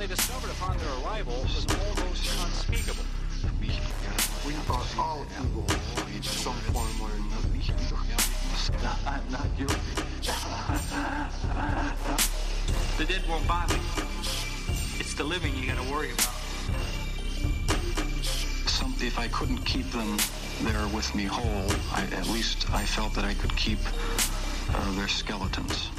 They discovered upon their arrival was almost unspeakable. We are all evil in some form or another. I'm not guilty. the dead won't bother me. It's the living you gotta worry about. Some, if I couldn't keep them there with me whole, I, at least I felt that I could keep uh, their skeletons.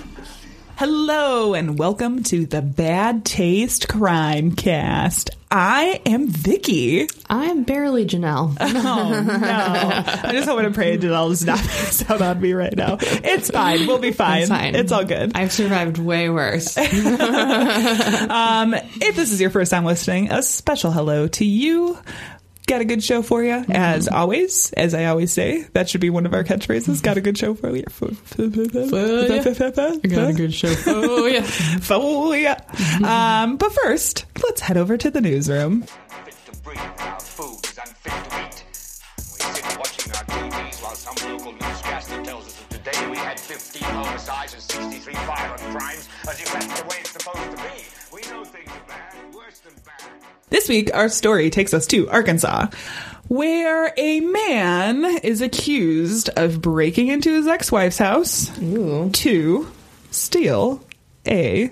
Hello and welcome to the Bad Taste Crime Cast. I am Vicky. I'm barely Janelle. Oh no! I just hope and pray Janelle does not pass out on me right now. It's fine. We'll be fine. It's fine. It's all good. I've survived way worse. Um, if this is your first time listening, a special hello to you. Got a good show for you, as always. As I always say, that should be one of our catchphrases. Got a good show for you. Got a good show. Oh yeah. For ya. Um, but first, let's head over to the newsroom. Fit to breathe, our food is unfit to eat. We sit watching our TVs while some local newscaster tells us that today we had 15 homicides and 63 violent crimes, as if that's the way it's supposed to be. This week, our story takes us to Arkansas, where a man is accused of breaking into his ex wife's house to steal a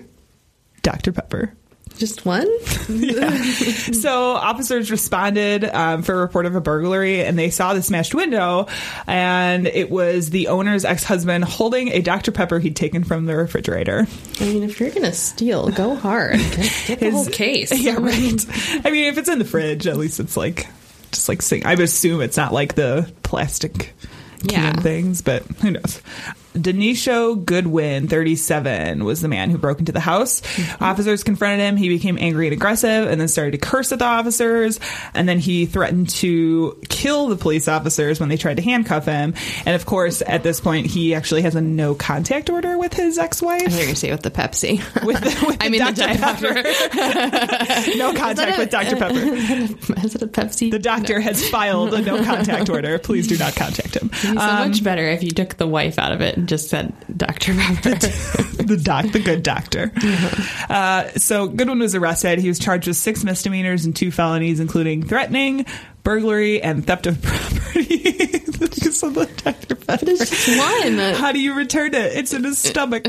Dr. Pepper. Just one? So officers responded um, for a report of a burglary, and they saw the smashed window, and it was the owner's ex-husband holding a Dr. Pepper he'd taken from the refrigerator. I mean, if you're gonna steal, go hard. Get, get the whole case. Yeah, right. I mean, if it's in the fridge, at least it's like just like sing. I would assume it's not like the plastic can Yeah. things, but who knows? Denisho Goodwin, 37, was the man who broke into the house. Mm-hmm. Officers confronted him. He became angry and aggressive and then started to curse at the officers. And then he threatened to kill the police officers when they tried to handcuff him. And of course, at this point, he actually has a no contact order with his ex I wife. you were gonna say with the Pepsi. With the, with I the mean, the Dr. Pepper. no contact with Dr. Pepper. Is it a Pepsi? The doctor has filed a no contact order. Please do not contact him. So um, much better if you took the wife out of it just said Dr. Pepper. the doc, the good doctor. Uh, so Goodwin was arrested. He was charged with six misdemeanors and two felonies, including threatening, burglary, and theft of property. Because of the Dr. It's one. How do you return it? It's in his stomach.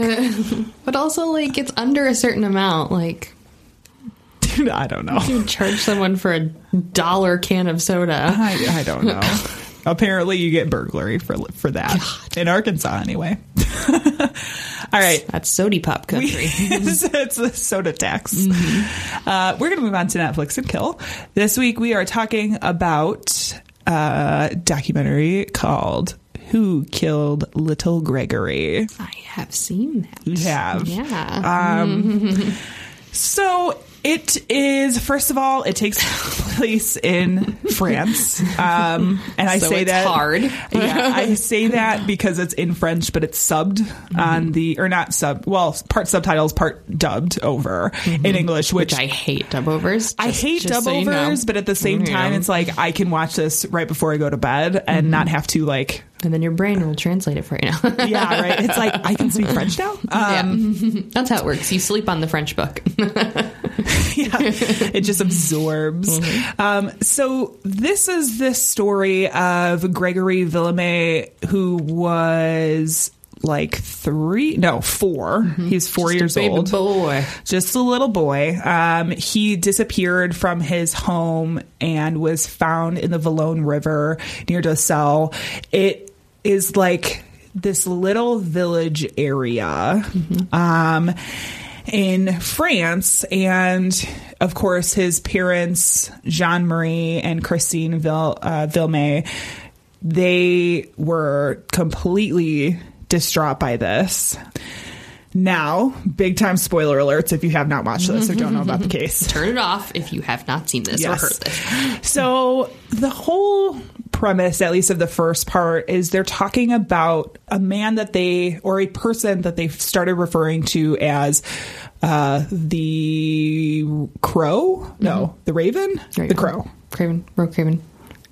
but also, like, it's under a certain amount. Like, Dude, I don't know. you charge someone for a dollar can of soda. I, I don't know. Apparently, you get burglary for for that in Arkansas, anyway. All right, That's sody pop country. it's, it's a soda tax. Mm-hmm. Uh, we're going to move on to Netflix and Kill. This week we are talking about a documentary called Who Killed Little Gregory. I have seen that. You have. Yeah. Um, so it is, first of all, it takes place in France. Um, and I So say it's that hard. yeah, I say that because it's in French, but it's subbed on the, or not sub, well, part subtitles, part dubbed over in English, which, which I hate dub overs. I hate just dub so you know. overs, but at the same time, it's like I can watch this right before I go to bed and not have to like, and then your brain will translate it for you. yeah, right. It's like I can speak French now. Um, yeah. That's how it works. You sleep on the French book. yeah, it just absorbs. Um, so this is this story of Gregory Villemin, who was like three, no, 4 He's four years Baby old boy. just a little boy. Um, he disappeared from his home and was found in the Vologne River near Docelles. It is like this little village area. Um, in France, and of course, his parents, Jean Marie and Christine Ville, uh, Villemin, they were completely distraught by this. Now, big time spoiler alerts if you have not watched this or don't know about the case. Turn it off if you have not seen this or heard this. So the whole premise, at least of the first part, is they're talking about a man that they or a person that they've started referring to as uh, the crow. No, the raven. The crow. Craven. Ro Craven.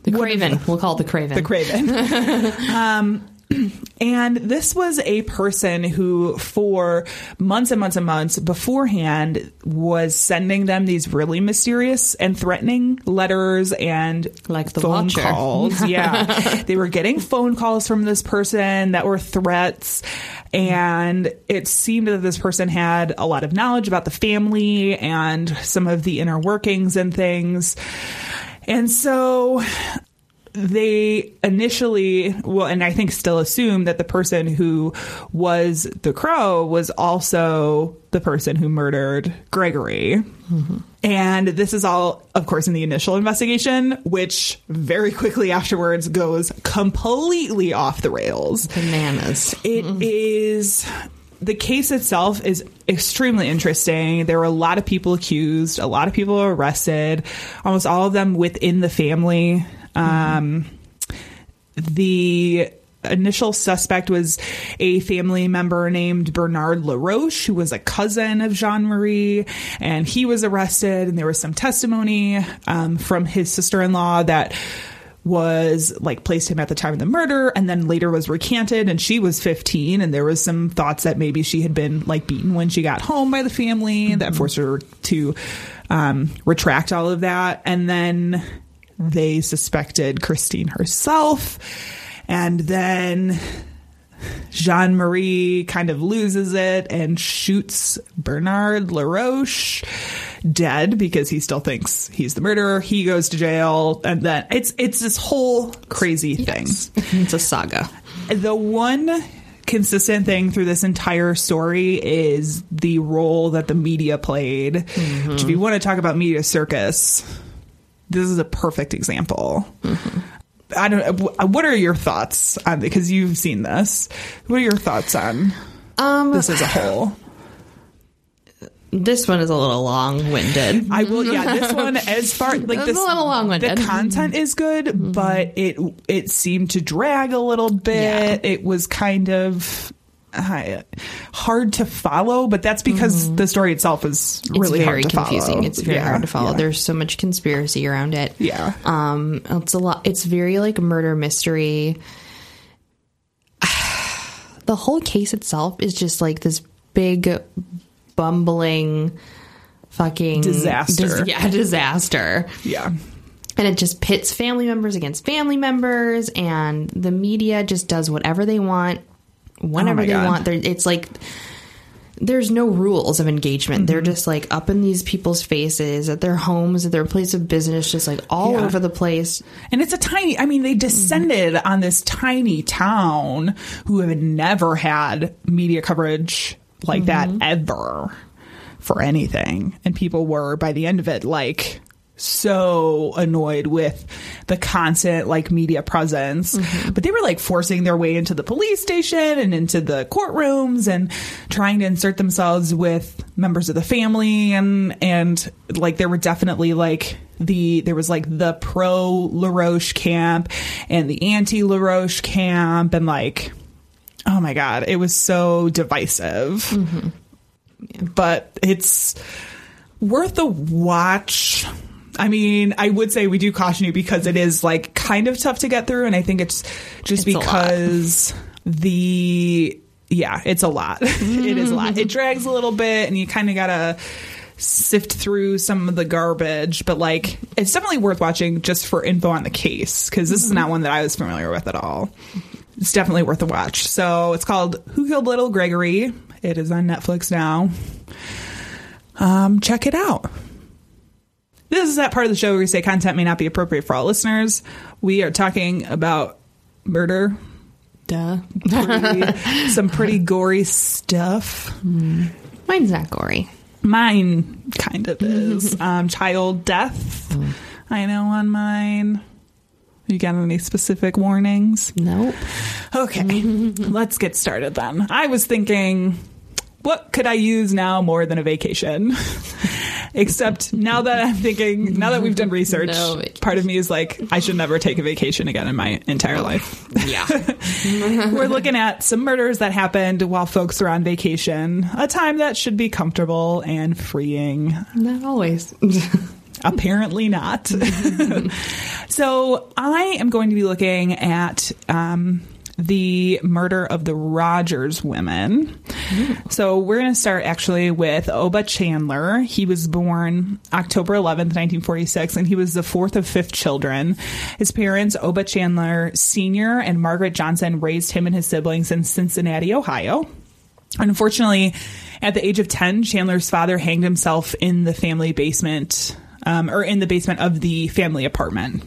The Craven. We'll call it the Craven. the Craven. um, and this was a person who, for months and months and months beforehand, was sending them these really mysterious and threatening letters and Like the phone Watcher. calls. Yeah, they were getting phone calls from this person that were threats. And it seemed that this person had a lot of knowledge about the family and some of the inner workings and things. And so they initially well and i think still assume that the person who was the crow was also the person who murdered gregory and this is all of course in the initial investigation which very quickly afterwards goes completely off the rails Bananas. it mm-hmm. is the case itself is extremely interesting. There were a lot of people accused, a lot of people arrested, almost all of them within the family. Um, the initial suspect was a family member named Bernard LaRoche, who was a cousin of Jean Marie, and he was arrested. And there was some testimony um, from his sister in law that was like placed him at the time of the murder and then later was recanted and she was 15 and there was some thoughts that maybe she had been like beaten when she got home by the family that forced her to um, retract all of that and then they suspected christine herself and then Jean Marie kind of loses it and shoots Bernard LaRoche dead because he still thinks he's the murderer. He goes to jail, and then it's it's this whole crazy thing. It's a saga. The one consistent thing through this entire story is the role that the media played. Which, if you want to talk about media circus, this is a perfect example. I don't. What are your thoughts on because you've seen this? What are your thoughts on Um, this as a whole? this one is a little long-winded. I will. Yeah, this one as far like this, a little long-winded. The content is good, but it it seemed to drag a little bit. It was kind of. Uh, hard to follow, but that's because the story itself is It's really very hard to confusing. follow. It's very Yeah, hard to follow. yeah. There's so much conspiracy around it. Yeah. Um, it's a lot. It's very like murder mystery. the whole case itself is just like this big, bumbling, fucking Disaster. dis- yeah, disaster. yeah. And it just pits family members against family members, and the media just does whatever they want, whenever Oh they God. want. There, it's like there's no rules of engagement. They're Mm-hmm. just like up in these people's faces, at their homes, at their place of business, just like all Yeah. over the place. And it's a tiny, I mean, they descended on this tiny town who had never had media coverage like that ever for anything. And people were, by the end of it, like, so annoyed with the constant like media presence. Mm-hmm. But they were like forcing their way into the police station and into the courtrooms and trying to insert themselves with members of the family. And and like there were definitely like the there was like the pro LaRoche camp and the anti LaRoche camp. And like oh my god it was so divisive. Mm-hmm. But it's worth a watch. I mean, I would say we do caution you because it is like kind of tough to get through, and I think it's just It's because the yeah, it's a lot. it is a lot. It drags a little bit, and you kind of gotta sift through some of the garbage, but like it's definitely worth watching just for info on the case because this is not one that I was familiar with at all. It's definitely worth a watch. So it's called Who Killed Little Gregory. It is on Netflix now. Um, check it out. This is that part of the show where we say content may not be appropriate for all listeners. We are talking about murder, Duh. pretty- some pretty gory stuff. Mine's not gory. Mine kind of is. Um, child death. I know on mine. You got any specific warnings? Nope. Okay, let's get started then. I was thinking, what could I use now more than a vacation? Except now that I'm thinking, now that we've done research, No part of me is like, I should never take a vacation again in my entire life. Yeah. We're looking at some murders that happened while folks were on vacation, a time that should be comfortable and freeing. not always. Apparently not. so I am going to be looking at um, the murder of the Rogers women. So we're going to start actually with Oba Chandler. He was born October 11th, 1946, and he was the fourth of fifth children. His parents, Oba Chandler Sr. and Margaret Johnson, raised him and his siblings in Cincinnati, Ohio. Unfortunately, at the age of 10, Chandler's father hanged himself in the family basement, um, or in the basement of the family apartment.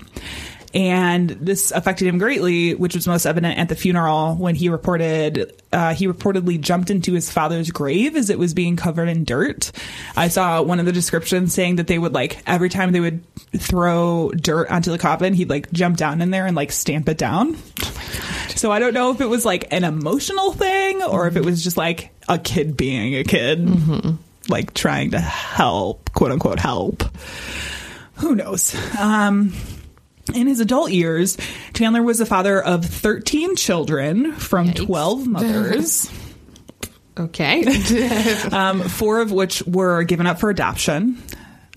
And this affected him greatly, which was most evident at the funeral when he reported uh, he reportedly jumped into his father's grave as it was being covered in dirt. I saw one of the descriptions saying that they would like every time they would throw dirt onto the coffin, he'd like jump down in there and like stamp it down. So I don't know if it was like an emotional thing or if it was just like a kid being a kid, like trying to help, quote unquote, help. Who knows? Um, in his adult years, Chandler was the father of 13 children from Yikes. 12 mothers, Okay. um, four of which were given up for adoption.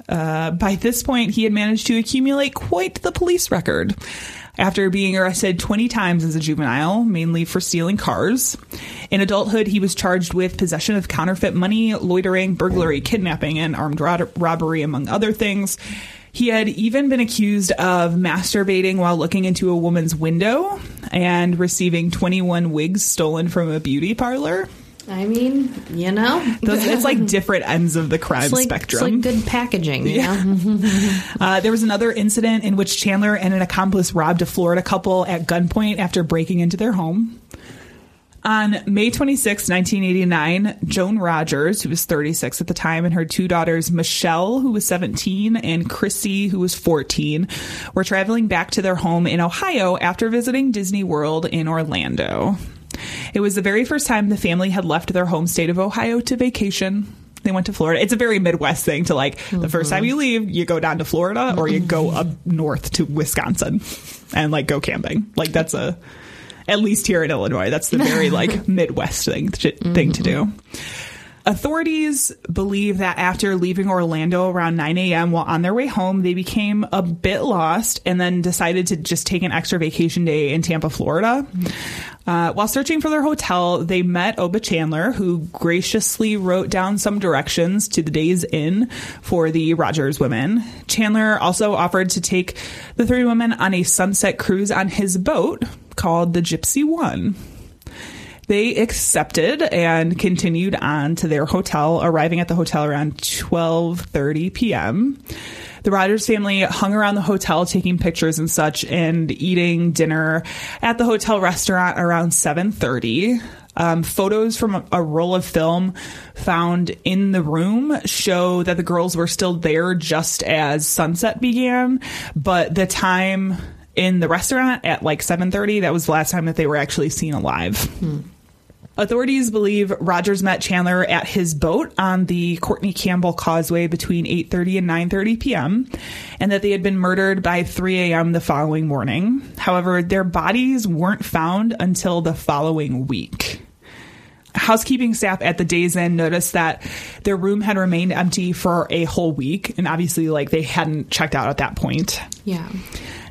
Uh, by this point, he had managed to accumulate quite the police record. After being arrested 20 times as a juvenile, mainly for stealing cars. In adulthood, he was charged with possession of counterfeit money, loitering, burglary, kidnapping, and armed ro- robbery, among other things. He had even been accused of masturbating while looking into a woman's window and receiving 21 wigs stolen from a beauty parlor. I mean, you know, Those, it's like different ends of the crime like, spectrum. It's like good packaging. You know? Uh, there was another incident in which Chandler and an accomplice robbed a Florida couple at gunpoint after breaking into their home. On May 26, 1989, Joan Rogers, who was 36 at the time, and her two daughters, Michelle, who was 17, and Chrissy, who was 14, were traveling back to their home in Ohio after visiting Disney World in Orlando. It was the very first time the family had left their home state of Ohio to vacation. They went to Florida. It's a very Midwest thing to like the mm-hmm. first time you leave, you go down to Florida or you go mm-hmm. up north to Wisconsin and like go camping. Like that's a at least here in Illinois, that's the very like Midwest thing thing to do. Authorities believe that after leaving Orlando around 9 a.m. while on their way home, they became a bit lost and then decided to just take an extra vacation day in Tampa, Florida. Uh, while searching for their hotel, they met Oba Chandler, who graciously wrote down some directions to the Days Inn for the Rogers women. Chandler also offered to take the three women on a sunset cruise on his boat called the Gypsy One. They accepted and continued on to their hotel, arriving at the hotel around 12:30 p.m. The Rogers family hung around the hotel taking pictures and such and eating dinner at the hotel restaurant around 7:30. Um, photos from a, a roll of film found in the room show that the girls were still there just as sunset began, but the time in the restaurant at like 7:30 that was the last time that they were actually seen alive. Hmm. Authorities believe Rogers met Chandler at his boat on the Courtney Campbell Causeway between 8:30 and 9:30 p.m. and that they had been murdered by 3 a.m. the following morning. However, their bodies weren't found until the following week. Housekeeping staff at the Days Inn noticed that their room had remained empty for a whole week, and obviously, like they hadn't checked out at that point. Yeah.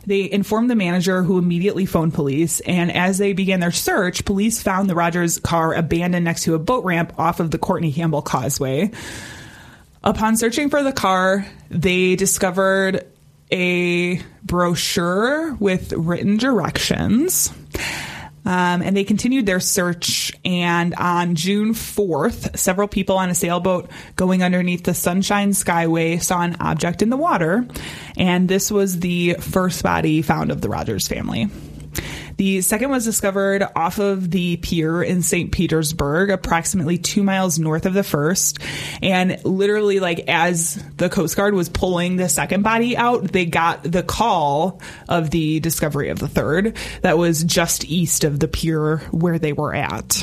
They informed the manager, who immediately phoned police. And as they began their search, police found the Rogers car abandoned next to a boat ramp off of the Courtney Campbell Causeway. Upon searching for the car, they discovered a brochure with written directions. Um, and they continued their search. And on June 4th, several people on a sailboat going underneath the Sunshine Skyway saw an object in the water. And this was the first body found of the Rogers family. The second was discovered off of the pier in St. Petersburg, approximately two miles north of the first. And literally, like, as the Coast Guard was pulling the second body out, they got the call of the discovery of the third that was just east of the pier where they were at.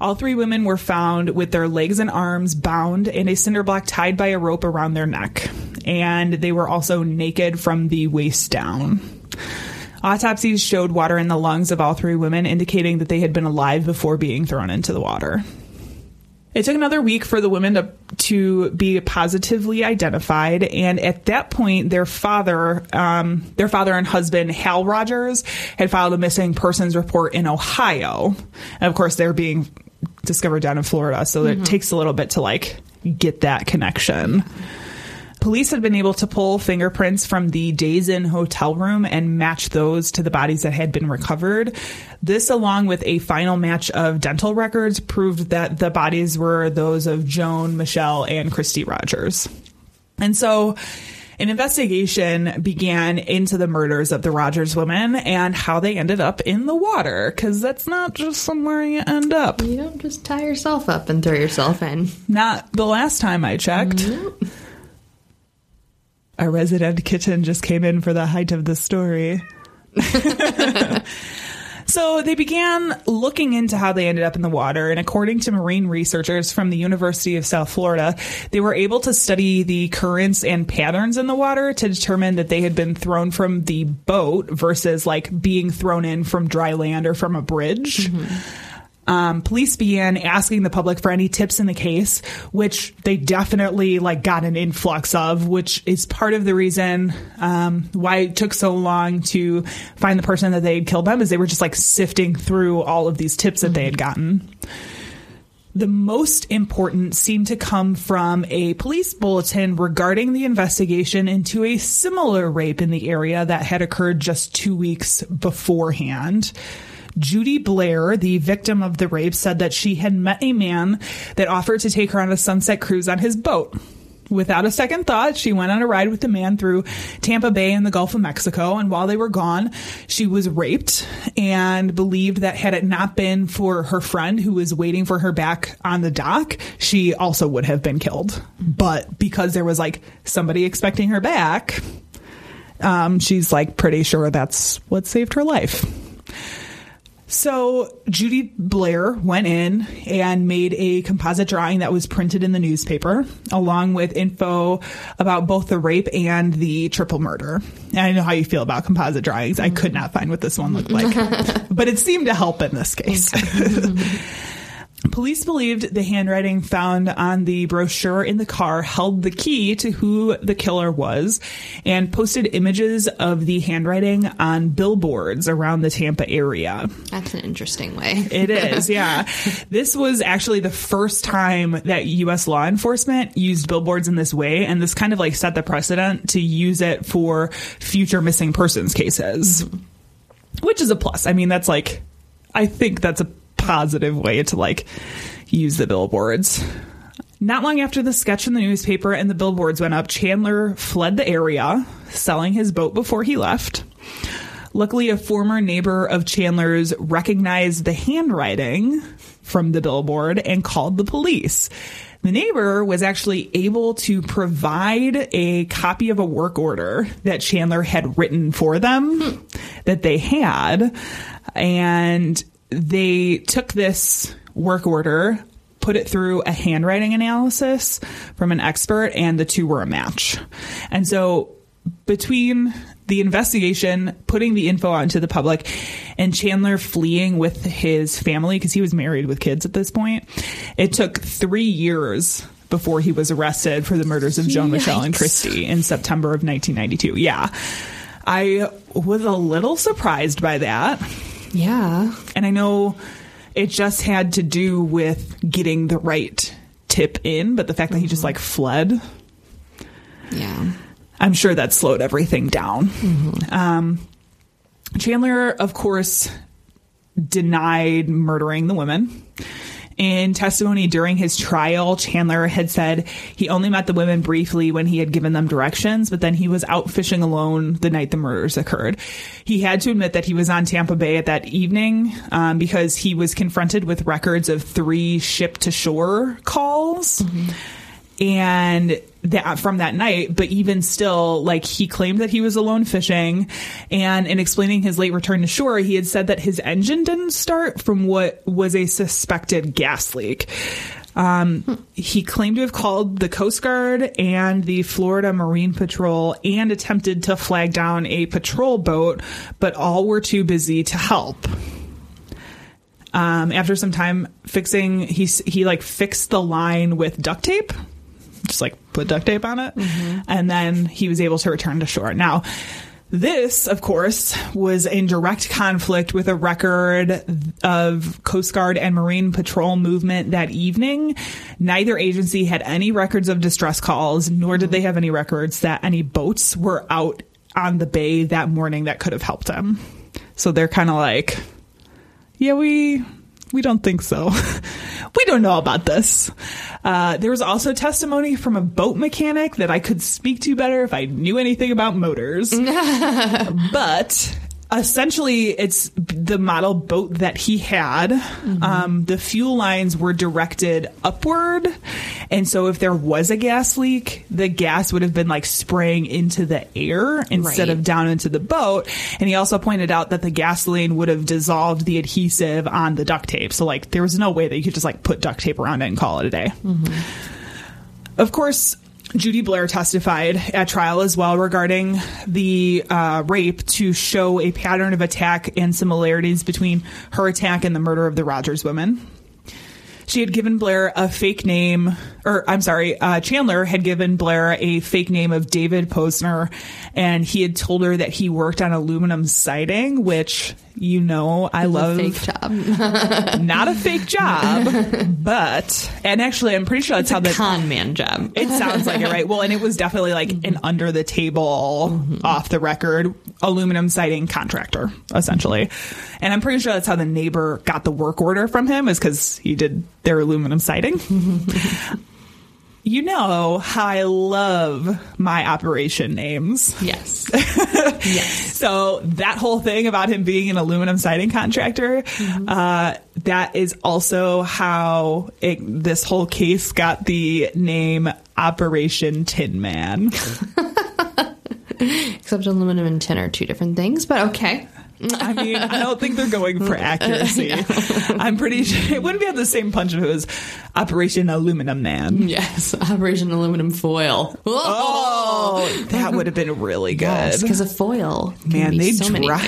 All three women were found with their legs and arms bound and a cinder block tied by a rope around their neck. And they were also naked from the waist down. Autopsies showed water in the lungs of all three women, indicating that they had been alive before being thrown into the water. It took another week for the women to, to be positively identified, and at that point, their father, um, their father and husband Hal Rogers, had filed a missing persons report in Ohio. And of course, they're being discovered down in Florida, so it takes a little bit to like get that connection. Police had been able to pull fingerprints from the Days Inn hotel room and match those to the bodies that had been recovered. This, along with a final match of dental records, proved that the bodies were those of Joan, Michelle, and Christy Rogers. And so an investigation began into the murders of the Rogers women and how they ended up in the water, because that's not just somewhere you end up. You don't just tie yourself up and throw yourself in. Not the last time I checked. Our resident kitten just came in for the height of the story. so they began looking into how they ended up in the water, and according to marine researchers from the University of South Florida, they were able to study the currents and patterns in the water to determine that they had been thrown from the boat versus like being thrown in from dry land or from a bridge. Mm-hmm. Um, police began asking the public for any tips in the case, which they definitely like got an influx of, which is part of the reason um, why it took so long to find the person that they had killed them, is they were just like sifting through all of these tips that they had gotten. The most important seemed to come from a police bulletin regarding the investigation into a similar rape in the area that had occurred just two weeks beforehand. Judy Blair, the victim of the rape, said that she had met a man that offered to take her on a sunset cruise on his boat. Without a second thought, she went on a ride with the man through Tampa Bay and the Gulf of Mexico. And while they were gone, she was raped and believed that had it not been for her friend who was waiting for her back on the dock, she also would have been killed. But because there was like somebody expecting her back, um, she's like pretty sure that's what saved her life. So Judy Blair went in and made a composite drawing that was printed in the newspaper, along with info about both the rape and the triple murder. And I know how you feel about composite drawings. I could not find what this one looked like, but it seemed to help in this case. Police believed the handwriting found on the brochure in the car held the key to who the killer was and posted images of the handwriting on billboards around the Tampa area. That's an interesting way. It is, yeah. this was actually the first time that U.S. law enforcement used billboards in this way, and this kind of like set the precedent to use it for future missing persons cases, which is a plus. I mean, that's like, I think that's a positive way to like use the billboards. Not long after the sketch in the newspaper and the billboards went up, Chandler fled the area, selling his boat before he left. Luckily, a former neighbor of Chandler's recognized the handwriting from the billboard and called the police. The neighbor was actually able to provide a copy of a work order that Chandler had written for them hmm. that they had. And they took this work order, put it through a handwriting analysis from an expert, and the two were a match. And so between the investigation, putting the info out into the public, and Chandler fleeing with his family because he was married with kids at this point, it took three years before he was arrested for the murders of Joan, Michelle, and Yikes. Christie in September of 1992. Yeah. I was a little surprised by that. Yeah. And I know it just had to do with getting the right tip in, but the fact that he just like fled, Yeah. I'm sure that slowed everything down. Um, Chandler, of course, denied murdering the women. In testimony during his trial, Chandler had said he only met the women briefly when he had given them directions, but then he was out fishing alone the night the murders occurred. He had to admit that he was on Tampa Bay at that evening um, because he was confronted with records of three ship to shore calls and that from that night but even still like he claimed that he was alone fishing. And in explaining his late return to shore he had said that his engine didn't start from what was a suspected gas leak. Um, he claimed to have called the Coast Guard and the Florida Marine Patrol and attempted to flag down a patrol boat, but all were too busy to help. Um, after some time fixing he he like fixed the line with duct tape. Just like put duct tape on it mm-hmm. and then he was able to return to shore. Now this of course was in direct conflict with a record of coast guard and marine patrol movement that evening. Neither agency had any records of distress calls nor did they have any records that any boats were out on the bay that morning that could have helped them. So they're kind of like yeah, we we don't think so. we don't know about this. Uh, there was also testimony from a boat mechanic that I could speak to better if I knew anything about motors. but essentially, it's the model boat that he had. Um, the fuel lines were directed upward, and so if there was a gas leak, the gas would have been like spraying into the air instead Right. of down into the boat. And he also pointed out that the gasoline would have dissolved the adhesive on the duct tape. So like there was no way that you could just like put duct tape around it and call it a day. Of course, Judy Blair testified at trial as well regarding the uh, rape to show a pattern of attack and similarities between her attack and the murder of the Rogers women. She had given Blair a fake name, or I'm sorry, uh, Chandler had given Blair a fake name of David Posner, and he had told her that he worked on aluminum siding, which you know I love. Fake job. Not a fake job, but and actually I'm pretty sure that's how the Con man job. it sounds like it, right? Well, and it was definitely like an under the table, off the record aluminum siding contractor, essentially. And I'm pretty sure that's how the neighbor got the work order from him, is because he did their aluminum siding. you know how I love my operation names. Yes. yes. So that whole thing about him being an aluminum siding contractor, uh, that is also how it, this whole case got the name Operation Tin Man. Except aluminum and tin are two different things, but okay. I mean, I don't think they're going for accuracy. I'm pretty sure it wouldn't be on the same punch if it was Operation Aluminum Man. Yes. Operation aluminum foil. Oh, that would have been really good. because of foil. can Man, they so dropped.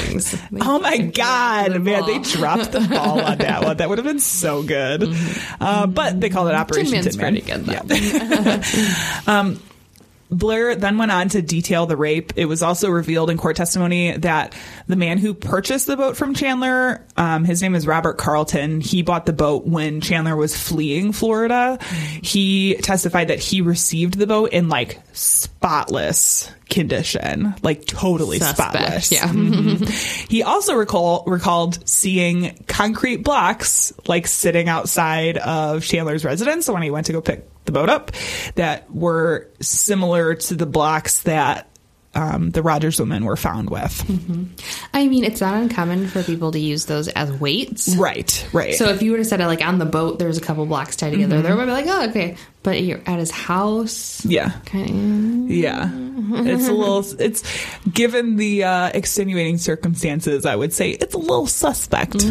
They Oh my god, the man, they dropped the ball on that one. That would have been so good. Uh, but they called it Operation Tin Tin Man. pretty good, though. Um, Blair then went on to detail the rape. It was also revealed in court testimony that the man who purchased the boat from Chandler, um, his name is Robert Carlton. He bought the boat when Chandler was fleeing Florida. He testified that he received the boat in like spotless condition, like totally Suspect, spotless. yeah. Mhm. he also recall, recalled seeing concrete blocks like sitting outside of Chandler's residence when he went to go pick the boat up that were similar to the blocks that um, the Rogers women were found with. I mean, it's not uncommon for people to use those as weights. Right, right. So if you would have said it like on the boat, there's a couple blocks tied together, they would be like, oh, okay. But you're at his house. yeah. Yeah. It's a little, it's given the uh, extenuating circumstances, I would say it's a little suspect.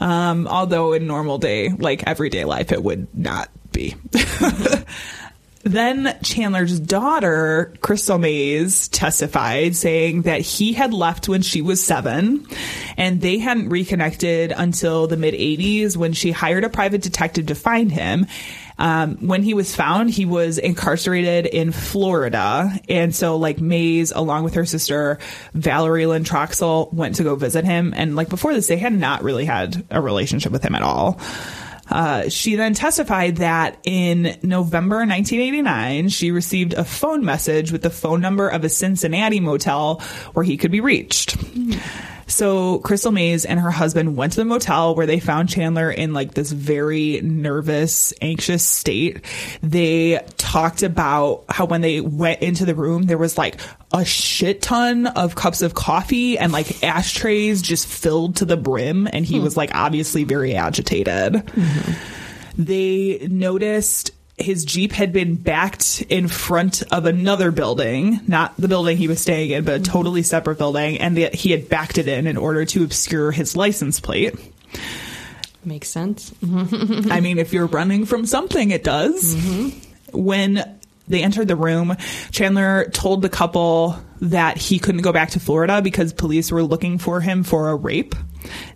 Um, although in normal day, like everyday life, it would not be. Then Chandler's daughter, Crystal Mays, testified saying that he had left when she was seven and they hadn't reconnected until the mid 80s when she hired a private detective to find him. Um, when he was found, he was incarcerated in Florida. And so, like, Mays, along with her sister, Valerie Lynn Troxel, went to go visit him. And, like, before this, they had not really had a relationship with him at all. Uh, she then testified that in November 1989, she received a phone message with the phone number of a Cincinnati motel where he could be reached. So Crystal Mays and her husband went to the motel where they found Chandler in like this very nervous, anxious state. They talked about how when they went into the room, there was like a shit ton of cups of coffee and like ashtrays just filled to the brim. And he hmm. was like obviously very agitated. Mm-hmm. They noticed his Jeep had been backed in front of another building, not the building he was staying in, but a totally separate building, and that he had backed it in in order to obscure his license plate. Makes sense. I mean, if you're running from something, it does. Mm-hmm. When they entered the room, Chandler told the couple that he couldn't go back to Florida because police were looking for him for a rape.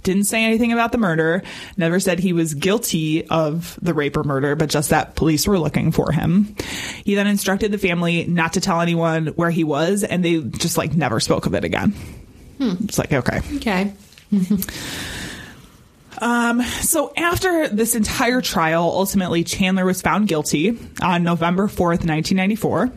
Didn't say anything about the murder, never said he was guilty of the rape or murder, but just that police were looking for him. He then instructed the family not to tell anyone where he was, and they just like never spoke of it again. Hmm. It's like, okay. Okay. Um, so after this entire trial, ultimately Chandler was found guilty on November 4th, 1994.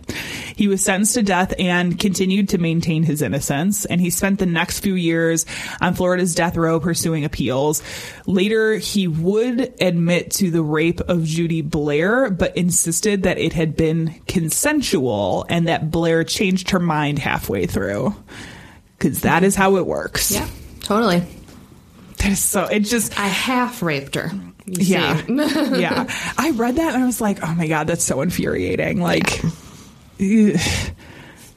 He was sentenced to death and continued to maintain his innocence. And he spent the next few years on Florida's death row pursuing appeals. Later, he would admit to the rape of Judy Blair, but insisted that it had been consensual and that Blair changed her mind halfway through. Cause that is how it works. Yeah. Totally. That is so, it just, I half raped her. you Yeah. see. yeah. I read that and I was like, oh my God, that's so infuriating. Like, ugh.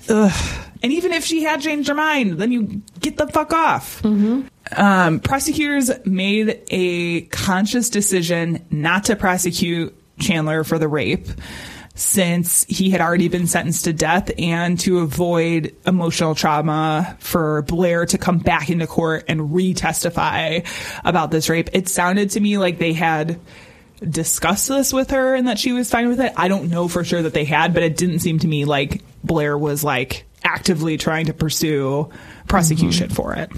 Ugh. And even if she had changed her mind, then you get the fuck off. Um, prosecutors made a conscious decision not to prosecute Chandler for the rape since he had already been sentenced to death and to avoid emotional trauma for Blair to come back into court and re-testify about this rape. It sounded to me like they had discussed this with her and that she was fine with it. I don't know for sure that they had, but it didn't seem to me like Blair was like actively trying to pursue prosecution mm-hmm. for it.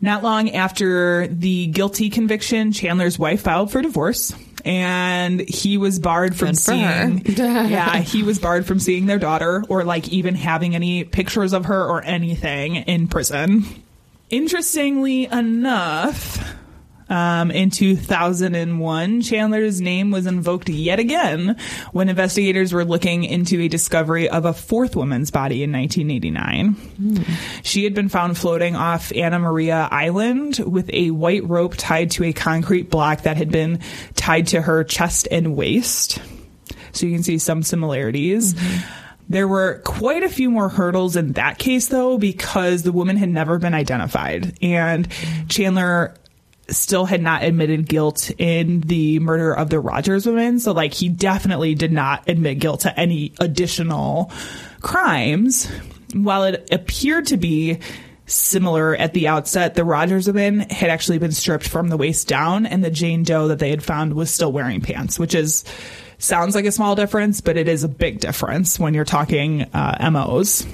Not long after the guilty conviction, Chandler's wife filed for divorce. And he was barred from seeing, yeah, he was barred from seeing their daughter or like even having any pictures of her or anything in prison. Interestingly enough, um, in 2001, Chandler's name was invoked yet again when investigators were looking into a discovery of a fourth woman's body in 1989. She had been found floating off Anna Maria Island with a white rope tied to a concrete block that had been tied to her chest and waist. So you can see some similarities. There were quite a few more hurdles in that case, though, because the woman had never been identified. And Chandler still had not admitted guilt in the murder of the Rogers women. So, like, he definitely did not admit guilt to any additional crimes. While it appeared to be similar at the outset, the Rogers women had actually been stripped from the waist down, and the Jane Doe that they had found was still wearing pants, which is sounds like a small difference, but it is a big difference when you're talking uh, MOs.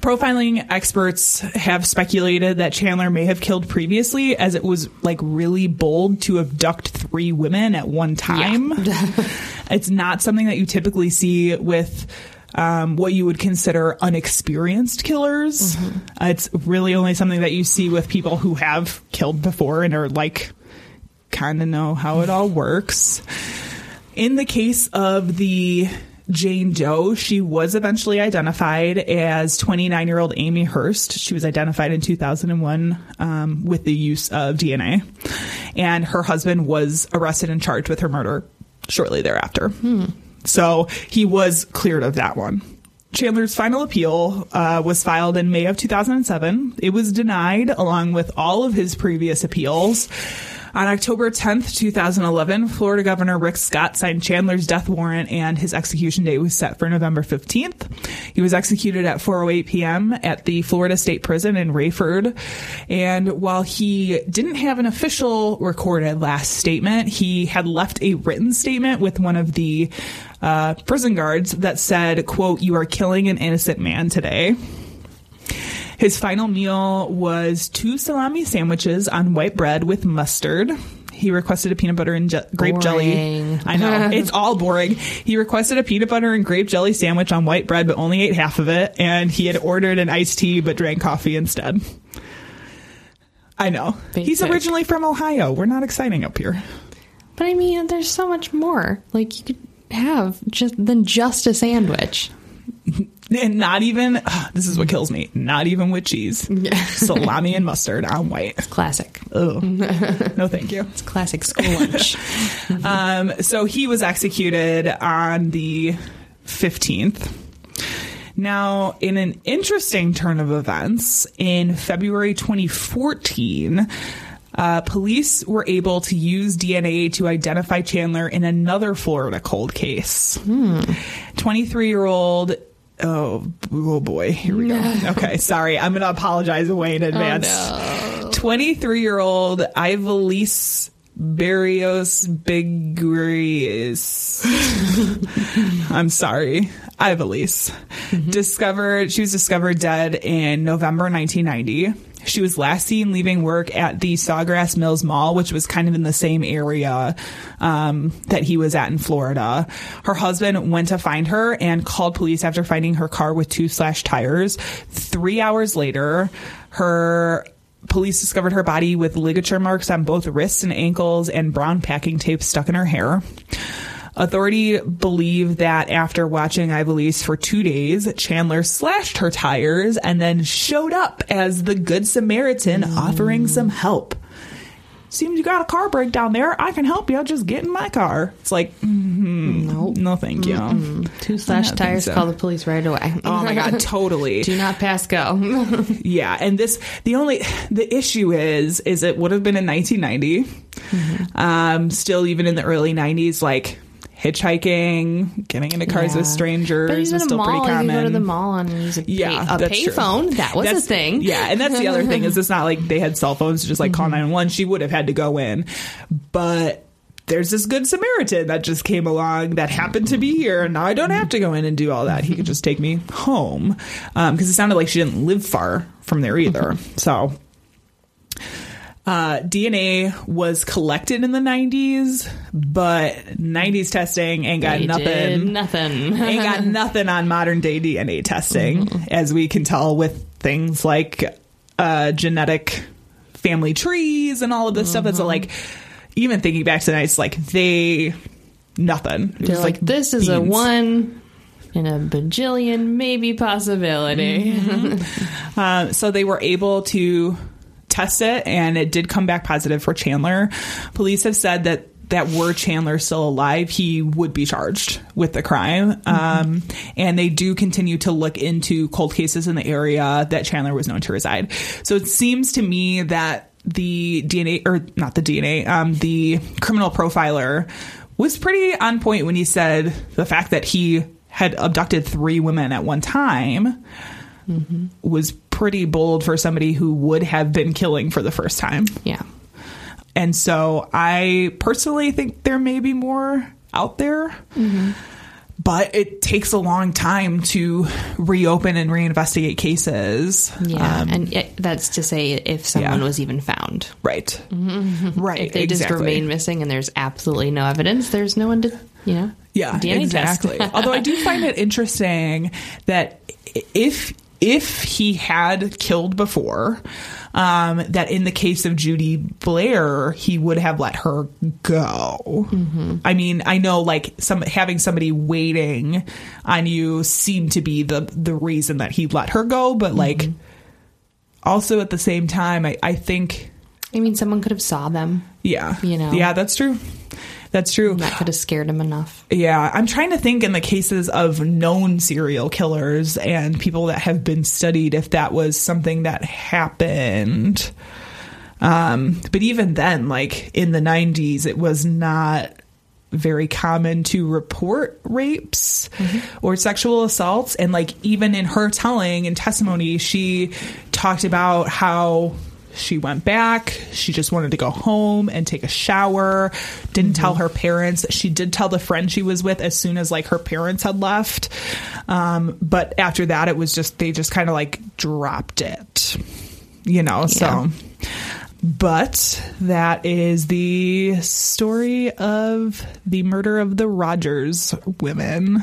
Profiling experts have speculated that Chandler may have killed previously, as it was like really bold to abduct three women at one time. it's not something that you typically see with um, what you would consider unexperienced killers. Uh, it's really only something that you see with people who have killed before and are like kind of know how it all works. In the case of the Jane Doe, she was eventually identified as 29 year old Amy Hurst. She was identified in 2001 um, with the use of DNA. And her husband was arrested and charged with her murder shortly thereafter. So he was cleared of that one. Chandler's final appeal uh, was filed in May of 2007. It was denied along with all of his previous appeals. On October 10th, 2011, Florida Governor Rick Scott signed Chandler's death warrant and his execution date was set for November 15th. He was executed at 4:08 p.m. at the Florida State Prison in Raiford. And while he didn't have an official recorded last statement, he had left a written statement with one of the uh, prison guards that said, quote, you are killing an innocent man today. His final meal was two salami sandwiches on white bread with mustard. He requested a peanut butter and je- grape jelly. Boring. I know it's all boring. He requested a peanut butter and grape jelly sandwich on white bread, but only ate half of it. And he had ordered an iced tea, but drank coffee instead. I know. He's originally from Ohio. We're not exciting up here. But I mean, there's so much more. Like you could have just than just a sandwich. And not even, this is what kills me, not even with cheese. Salami and mustard on white. Classic. Ugh. No, thank you. It's classic school lunch. Um, so he was executed on the 15th. Now, in an interesting turn of events, in February 2014, uh, police were able to use DNA to identify Chandler in another Florida cold case. 23 year old. Oh, oh boy, here we go. Okay, sorry. I'm going to apologize away in advance. 23 year old Ivelisse Barrios Biguris. I'm sorry. Ivelisse. Discovered, she was discovered dead in November 1990. She was last seen leaving work at the Sawgrass Mills Mall, which was kind of in the same area um, that he was at in Florida. Her husband went to find her and called police after finding her car with two slashed tires. Three hours later, her police discovered her body with ligature marks on both wrists and ankles and brown packing tape stuck in her hair. Authority believe that after watching Ivelisse for two days, Chandler slashed her tires and then showed up as the Good Samaritan offering some help. Seems you got a car breakdown there. I can help you. I'll Just get in my car. It's like, mm, Nope. no, thank you. Two slash I tires. so. Call the police right away. Oh my God, totally. Do not pass go. Yeah, and this the only the issue is is it would have been in 1990. Um, still even in the early 90s, like hitchhiking, getting into cars Yeah. with strangers But is even a still mall, pretty common. could go to the mall and use a, Yeah, pay, a payphone. That was That's- a thing. Yeah, and that's the other thing is it's not like they had cell phones to just like Mm-hmm. call 911. She would have had to go in, but. There's this good Samaritan that just came along that happened to be here, and now I don't have to go in and do all that. He could just take me home because it sounded like she didn't live far from there either. Mm-hmm. So, uh, DNA was collected in the 90s, but 90s testing ain't got They nothing nothing. ain't got nothing on modern day DNA testing, as we can tell with things like uh, genetic family trees and all of this stuff. It's like, even thinking back to the nights, like they nothing. It They're was like, this is a one in a bajillion maybe possibility. Mm-hmm. Uh, so they were able to test it, and it did come back positive for Chandler. Police have said that that were Chandler still alive, he would be charged with the crime. Um, and they do continue to look into cold cases in the area that Chandler was known to reside. So it seems to me that the DNA, or not the DNA, um, the criminal profiler was pretty on point when he said the fact that he had abducted three women at one time was pretty bold for somebody who would have been killing for the first time. yeah. And so I personally think there may be more out there. But it takes a long time to reopen and reinvestigate cases. Yeah. Um, and it, that's to say if someone yeah. was even found. right. Right. If they just remain missing and there's absolutely no evidence, there's no one to, you know, Yeah, DNA exactly. Although I do find it interesting that if if he had killed before, um, that in the case of Judy Blair, he would have let her go. I mean, I know like some having somebody waiting on you seemed to be the the reason that he let her go, but like also at the same time, I, I think I mean, someone could have saw them. yeah, You know. yeah, that's true. That's true. That could have scared him enough. Yeah, I'm trying to think in the cases of known serial killers and people that have been studied if that was something that happened. Um, but even then, like in the 90s, it was not very common to report rapes or sexual assaults. And like even in her telling and testimony, she talked about how she went back. She just wanted to go home and take a shower. Didn't tell her parents. She did tell the friend she was with as soon as like her parents had left. Um, but after that, it was just, they just kind of like dropped it, you know? So But that is the story of the murder of the Rogers women.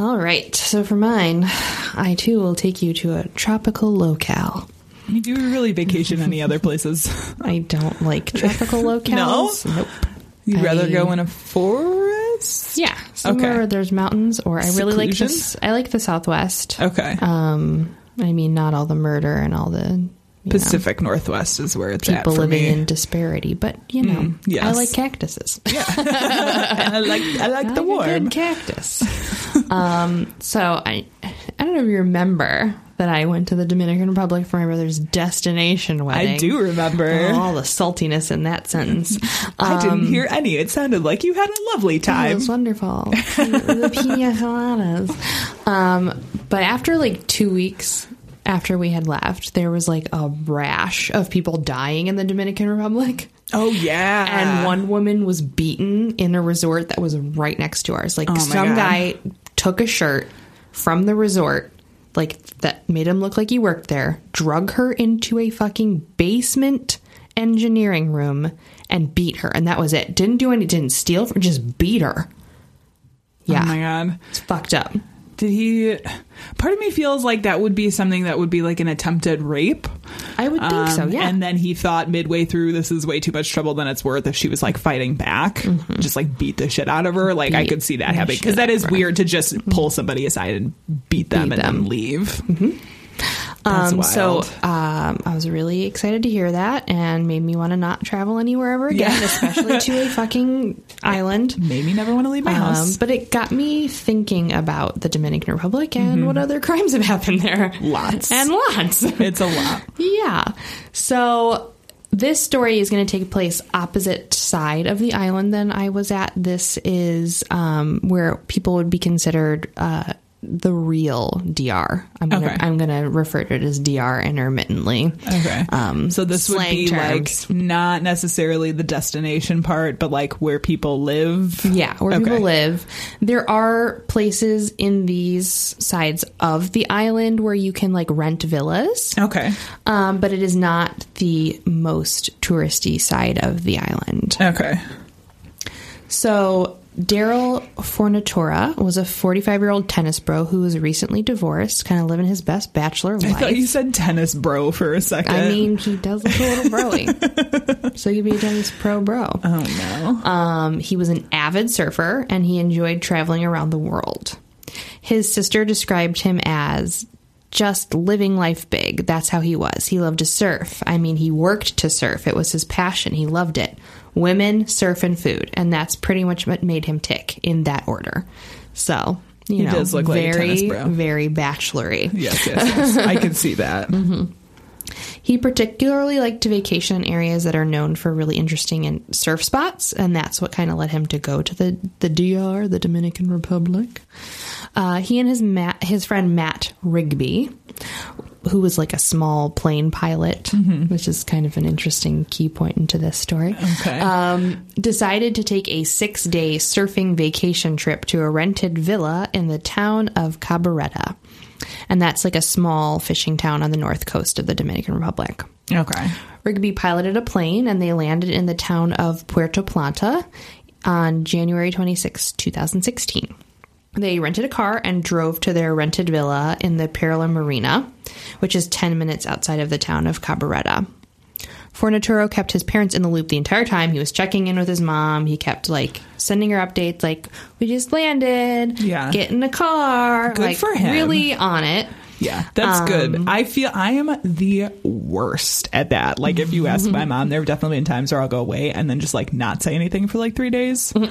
All right. So for mine, I too will take you to a tropical locale. Do you do really vacation any other places? I don't like tropical locales. Nope. You'd rather I- go in a forest? Yeah, somewhere Okay. where there's mountains, or I really like this. I like the Southwest. Okay. Um, I mean, not all the murder and all the you know, Pacific Northwest is where it's at people living me. in disparity, but you know, Mm, yes. I like cactuses. Yeah, I like I like the I like a warm. good cactus. Um, so I, I don't know if you remember that I went to the Dominican Republic for my brother's destination wedding. I do remember. all the saltiness in that sentence. I didn't Um, hear any. It sounded like you had a lovely time. It was wonderful. the pina coladas. Um, but after like two weeks after we had left, there was like a rash of people dying in the Dominican Republic. oh yeah. And one woman was beaten in a resort that was right next to ours. Like Oh, some God. guy took a shirt from the resort, like that made him look like he worked there, drug her into a fucking basement engineering room and beat her. And that was it. Didn't do any, didn't steal, just beat her. Oh yeah. Oh my god. It's fucked up. Did he? Part of me feels like that would be something that would be like an attempted rape. I would think so, Um, yeah. And then he thought midway through, this is way too much trouble than it's worth if she was like fighting back, just like beat the shit out of her. Like I Mm-hmm. Could see that happening because that is weird to just pull somebody aside and beat them Beat and them. then leave. That's Um, so um, I was really excited to hear that and made me want to not travel anywhere ever again, Yeah. especially to a fucking island. Made me never want to leave my Um, house. but it got me thinking about the Dominican Republic and what other crimes have happened there. Mm-hmm. Lots. And lots. it's a lot. yeah. So this story is going to take place opposite side of the island than I was at. This is um, where people would be considered uh, the real DR. I'm gonna Okay. I'm gonna refer to it as DR intermittently. Okay. Um, so this would be terms. like not necessarily the destination part, but like where people live. Yeah, where Okay. people live. There are places in these sides of the island where you can like rent villas. Okay. Um, but it is not the most touristy side of the island. Okay. So Daryl Fornatora was a 45 year old tennis bro who was recently divorced, kind of living his best bachelor life. I thought you said tennis bro for a second. I mean, he does look a little broy. so he could be a tennis pro bro. oh no. Um, he was an avid surfer and he enjoyed traveling around the world. His sister described him as just living life big. That's how he was. He loved to surf. I mean, he worked to surf. It was his passion. He loved it. Women, surf, and food. And that's pretty much what made him tick in that order. So, you He know, does look like a very, bro. very bachelory. yes, yes, yes. I can see that. He particularly liked to vacation in areas that are known for really interesting and surf spots, and that's what kind of led him to go to the the DR, the Dominican Republic. Uh, he and his Matt, his friend Matt Rigby, who was like a small plane pilot, which is kind of an interesting key point into this story. Okay. Um, decided to take a six day surfing vacation trip to a rented villa in the town of Cabarete. And that's like a small fishing town on the north coast of the Dominican Republic. Okay. Rigby piloted a plane and they landed in the town of Puerto Plata on January 26, 2016. They rented a car and drove to their rented villa in the Perla Marina, which is 10 minutes outside of the town of Cabarete. Fornaturo kept his parents in the loop the entire time. He was checking in with his mom. He kept like sending her updates, like, we just landed. Yeah. Get in the car. Good like, for him. Really on it. Yeah, that's Um, good. I feel I am the worst at that. Like, if you ask my mom, there have definitely been times where I'll go away and then just like not say anything for like three days, and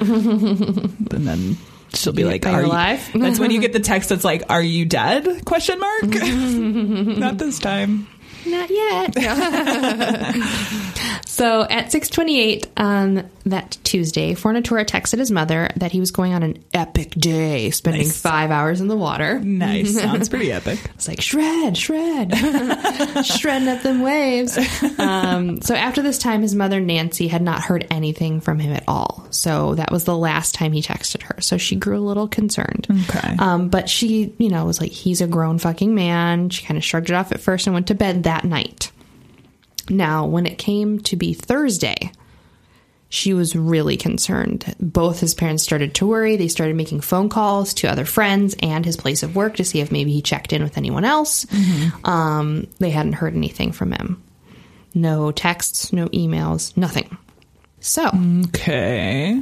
then she'll be like, Are you "Are you alive?" That's when you get the text that's like, "Are you dead?" Question mark. not this time. Not yet. so at 6:28 on that Tuesday, Fornatora texted his mother that he was going on an epic day, spending Nice. five hours in the water. Nice. Sounds pretty epic. It's like shred, shred, shredding up them waves. Um, so after this time, his mother Nancy had not heard anything from him at all. So that was the last time he texted her. So she grew a little concerned. Okay. Um, but she, you know, was like, he's a grown fucking man. She kind of shrugged it off at first and went to bed that night. Now, when it came to be Thursday, she was really concerned. Both his parents started to worry. They started making phone calls to other friends and his place of work to see if maybe he checked in with anyone else. Um, they hadn't heard anything from him. No texts, no emails, nothing. So, Okay.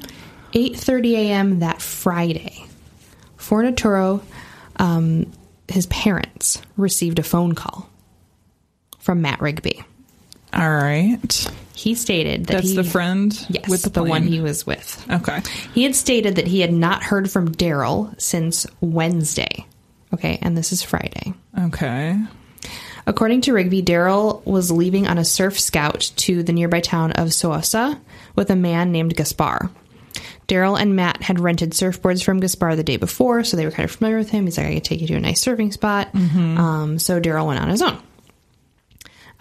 8:30 a.m. that Friday, Fornaturo, um, his parents received a phone call from Matt Rigby. All right. He stated that That's he, the friend yes, with the, the one he was with. Okay. He had stated that he had not heard from Daryl since Wednesday. Okay, and this is Friday. Okay. According to Rigby, Daryl was leaving on a surf scout to the nearby town of Sosua with a man named Gaspar. Daryl and Matt had rented surfboards from Gaspar the day before, so they were kind of familiar with him. He's like, I could take you to a nice surfing spot. Um, so Daryl went on his own.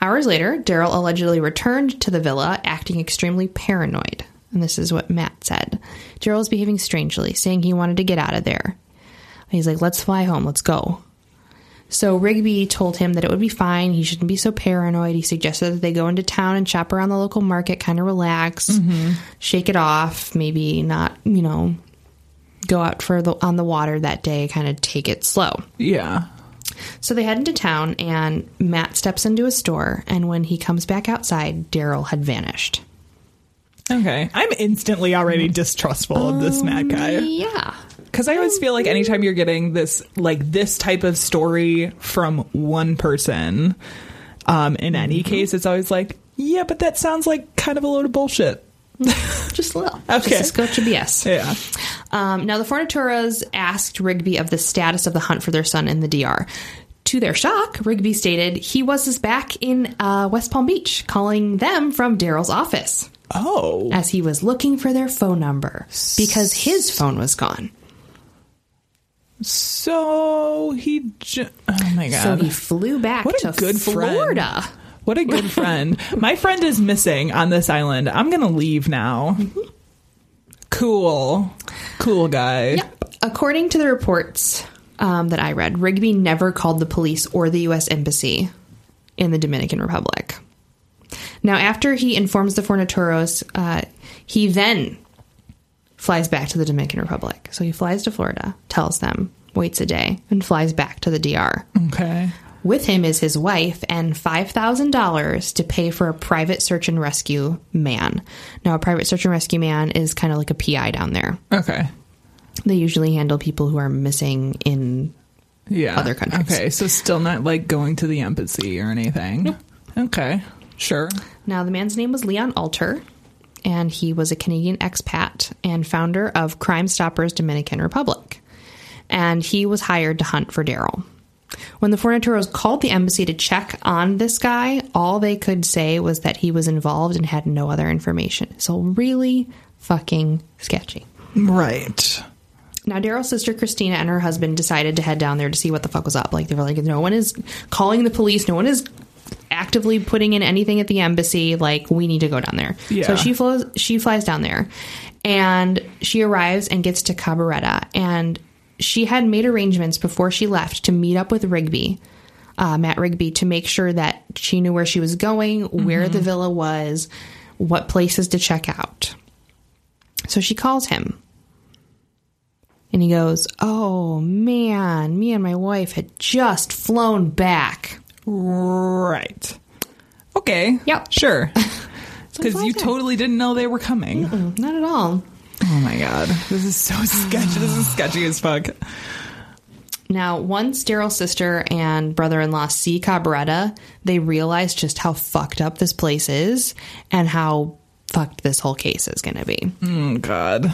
Hours later, Daryl allegedly returned to the villa, acting extremely paranoid. And this is what Matt said. Daryl was behaving strangely, saying he wanted to get out of there. He's like, let's fly home, let's go. So Rigby told him that it would be fine. He shouldn't be so paranoid. He suggested that they go into town and shop around the local market, kind of relax, shake it off, maybe not, you know, go out for the on the water that day, kind of take it slow. Yeah. So they head into town, and Matt steps into a store. And when he comes back outside, Daryl had vanished. Okay. I'm instantly already distrustful of this Matt guy. Yeah, Because I always feel like anytime you're getting this, like this type of story from one person, um, in any case, it's always like, yeah, but that sounds like kind of a load of bullshit. just a little. Okay. Just scotch of BS. Yeah. Um, now, the Fornatoras asked Rigby of the status of the hunt for their son in the DR. To their shock, Rigby stated he was back in uh, West Palm Beach, calling them from Daryl's office Oh. as he was looking for their phone number because his phone was gone. So he. Ju- oh my god. So he flew back What to good friend. What a good friend. My friend is missing on this island. I'm going to leave now. Cool. Cool guy. Yep. According to the reports um, that I read, Rigby never called the police or the U.S. Embassy in the Dominican Republic. Now, after he informs the Fornaturos, uh, he then flies back to the Dominican Republic. So he flies to Florida, tells them, waits a day, and flies back to the DR. Okay. With him is his wife and $5,000 to pay for a private search and rescue man. Now, a private search and rescue man is kind of like a PI down there. Okay. They usually handle people who are missing in Yeah. Other countries. Okay. So still not like going to the embassy or anything. Okay. Sure. Now, the man's name was Leon Alter, and he was a Canadian expat and founder of Crime Stoppers Dominican Republic. And he was hired to hunt for Daryl. When the Fornituros called the embassy to check on this guy, all they could say was that he was involved and had no other information. So, really fucking sketchy. Right. Now, Daryl's sister Christina and her husband decided to head down there to see what the fuck was up. Like, they were like, no one is calling the police, no one is actively putting in anything at the embassy. Like, we need to go down there. Yeah. So she flows, she flies down there, and she arrives and gets to Cabarete, and she had made arrangements before she left to meet up with Rigby. Uh, Matt Rigby to make sure that she knew where she was going, where the villa was, what places to check out. So she calls him and he goes, Oh man, me and my wife had just flown back. Right. Okay. Yep. Sure. Because you totally didn't know they were coming. Not at all. Oh my god. This is so sketchy. This is sketchy as fuck. Now, once Daryl's sister and brother in law see Cabarete, they realize just how fucked up this place is and how fucked this whole case is going to be. Oh, God.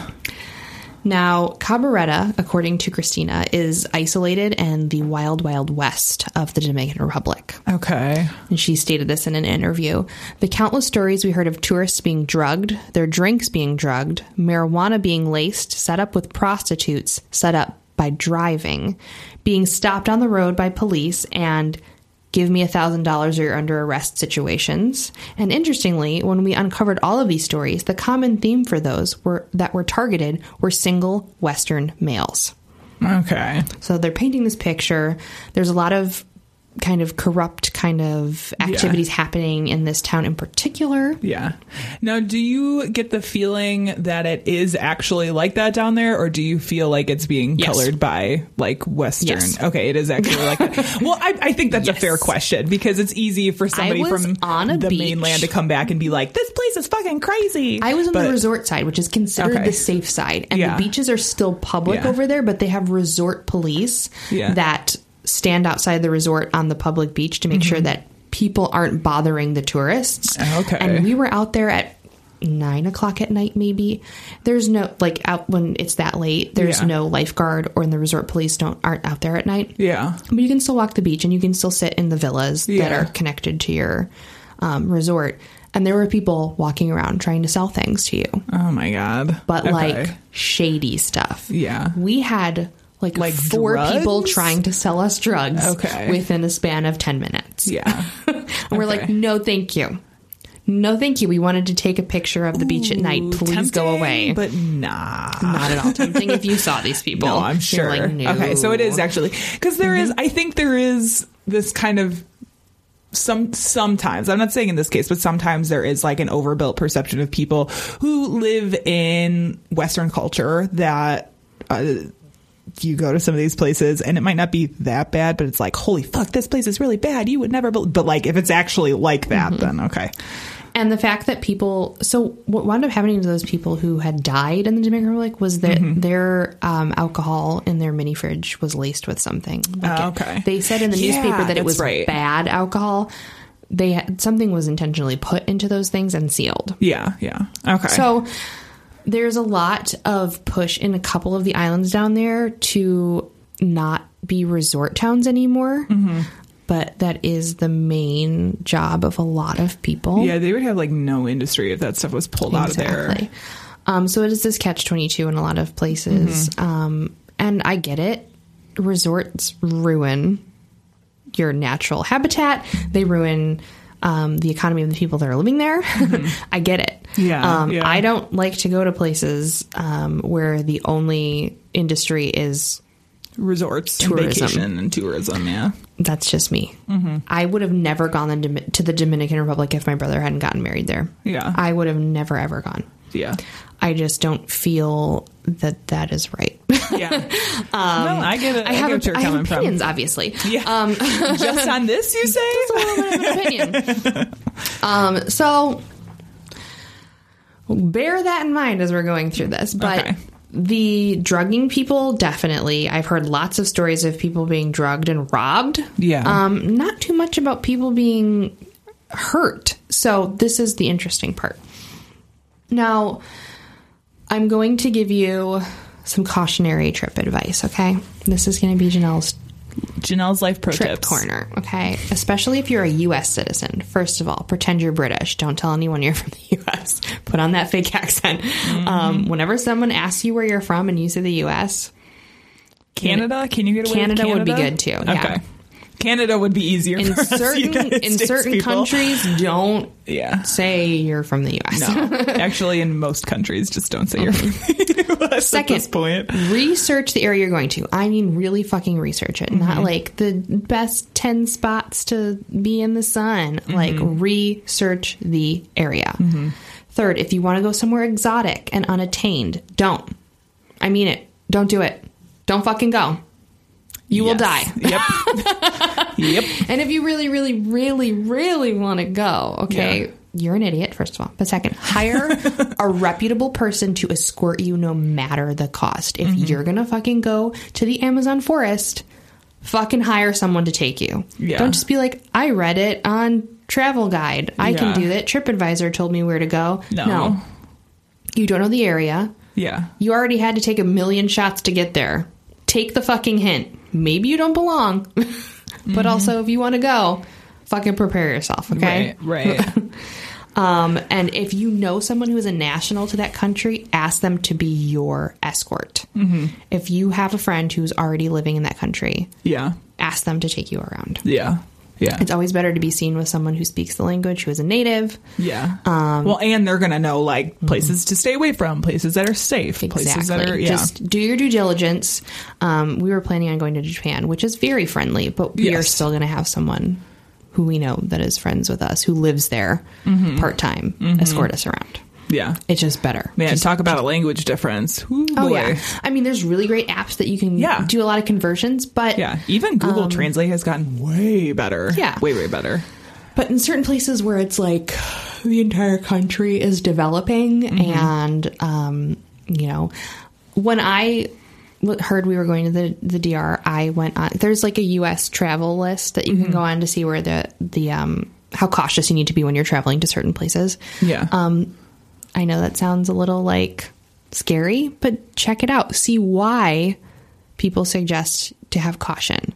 Now, Cabarete, according to Christina, is isolated in the wild, wild west of the Dominican Republic. Okay. And she stated this in an interview. The countless stories we heard of tourists being drugged, their drinks being drugged, marijuana being laced, set up with prostitutes, set up by driving, being stopped on the road by police, and give me a thousand dollars or you're under arrest situations. And interestingly, when we uncovered all of these stories, the common theme for those were that were targeted were single Western males. Okay. So they're painting this picture. There's a lot of kind of corrupt kind of activities happening in this town in particular. Yeah. Now, do you get the feeling that it is actually like that down there, or do you feel like it's being Yes. colored by like Western? Yes. Okay, it is actually like that. Well, I, I think that's a fair question because it's easy for somebody from on the beach. mainland to come back and be like, "This place is fucking crazy." I was on But- the resort side, which is considered Okay. the safe side, and Yeah. the beaches are still public Yeah. over there, but they have resort police Yeah. that stand outside the resort on the public beach to make sure that people aren't bothering the tourists. Mm-hmm. Okay. and we were out there at nine o'clock at night maybe there's no like out when it's that late there's Yeah. no lifeguard or in the resort police don't aren't out there at night Yeah. but you can still walk the beach and you can still sit in the villas that are connected to your um, resort. And there were people walking around trying to sell things to you, Oh my god. but Okay. like shady stuff. Yeah. We had like, Like four people trying to sell us drugs Okay. within a span of 10 minutes. Yeah. And we're like, no, thank you. No, thank you. We wanted to take a picture of the beach at night. Please go away. But nah. Not at all tempting if you saw these people. No, I'm sure. like, no. Okay, so it is actually because there is. I think there is this kind of some sometimes. I'm not saying in this case, but sometimes there is like an overbuilt perception of people who live in Western culture that. Uh, you go to some of these places and it might not be that bad, but it's like, holy fuck, this place is really bad. You would never, be-. but like if it's actually like that, then okay. And the fact that people, so what wound up happening to those people who had died in the Dominican Republic was that Mm-hmm. their um, alcohol in their mini fridge was laced with something. Like Oh, it- okay. they said in the Yeah, newspaper that it was right. bad alcohol. They had, something was intentionally put into those things and sealed. Yeah, yeah, okay. So there's a lot of push in a couple of the islands down there to not be resort towns anymore. Mm-hmm. But that is the main job of a lot of people. yeah, they would have like no industry if that stuff was pulled out of there. Um, so it is this catch 22 in a lot of places. Mm-hmm. Um, and I get it. Resorts ruin your natural habitat, they ruin um, the economy of the people that are living there. I get it. Mm-hmm. Yeah, Um, yeah. I don't like to go to places um, where the only industry is Resorts, Tourism. and vacation, and tourism. Yeah, that's just me. Mm-hmm. I would have never gone to the Dominican Republic if my brother hadn't gotten married there. Yeah. I would have never ever gone. yeah, I just don't feel that that is right. yeah. no, I get it. I, I have, get what you're I have coming opinions, from. obviously. Yeah. Um, Just on this, you say? a little bit of an opinion. um, so bear that in mind as we're going through this. But Okay. the drugging people, definitely. I've heard lots of stories of people being drugged and robbed. Yeah. Um, not too much about people being hurt. So this is the interesting part. Now, I'm going to give you some cautionary trip advice, okay? This is going to be Janelle's Janelle's life pro trip tips. corner, okay? Especially if you're a U.S. citizen. First of all, pretend you're British. Don't tell anyone you're from the U.S. Put on that fake accent. Mm-hmm. Um, whenever someone asks you where you're from and you say the U.S., Canada? Can you get away with Canada would be good, too, yeah. Canada would be easier in certain in States certain people. countries, don't Yeah. say you're from the U.S. No, actually, in most countries, just don't say you're from the US Second, at this point. research the area you're going to. I mean, really fucking research it. Mm-hmm. Not like the best 10 spots to be in the sun. Mm-hmm. Like, research the area. Third, if you want to go somewhere exotic and unattained, don't. I mean it. Don't do it. Don't fucking go. You will die. Yep. yep. And if you really, really, really, really want to go, okay, Yeah. you're an idiot, first of all. But second, hire a reputable person to escort you no matter the cost. If Mm-hmm. you're going to fucking go to the Amazon forest, fucking hire someone to take you. Yeah. Don't just be like, I read it on Travel Guide. I Yeah. can do that. TripAdvisor told me where to go. No. You don't know the area. Yeah. You already had to take a million shots to get there. Take the fucking hint. Maybe you don't belong. but also, if you want to go, fucking prepare yourself, okay? Right. Right. Um, and if you know someone who is a national to that country, ask them to be your escort. Mm-hmm. If you have a friend who's already living in that country, yeah. ask them to take you around. Yeah. Yeah. It's always better to be seen with someone who speaks the language, who is a native. Yeah. Um, well, and they're gonna know like places to stay away from, places that are safe, places that are yeah. Just do your due diligence. Um, we were planning on going to Japan, which is very friendly, but we are still going to have someone who we know that is friends with us who lives there Mhm. part time Mhm. escort us around. Yeah. It's just better. Man, Just- talk about a language difference. Ooh, Oh boy. yeah, I mean, there's really great apps that you can Yeah. do a lot of conversions, but Yeah. Even Google Um, Translate has gotten way better. Yeah. Way, way better. But in certain places where it's like the entire country is developing, Mm-hmm. and um, you know, when I heard we were going to the the DR, I went on. There's like a U.S. travel list that you Mm-hmm. can go on to see where the the um how cautious you need to be when you're traveling to certain places. Yeah. Um, I know that sounds a little like scary, but check it out. See why people suggest to have caution.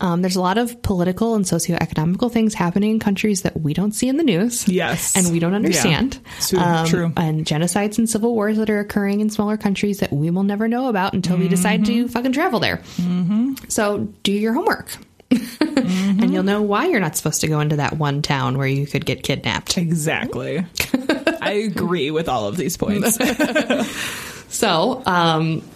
Um, there's a lot of political and socioeconomical things happening in countries that we don't see in the news. Yes. And we don't understand. Yeah. True- true. And genocides and civil wars that are occurring in smaller countries that we will never know about until we decide to fucking travel there. Mm-hmm. So do your homework. and you'll know why you're not supposed to go into that one town where you could get kidnapped. Exactly. I agree with all of these points. So, um,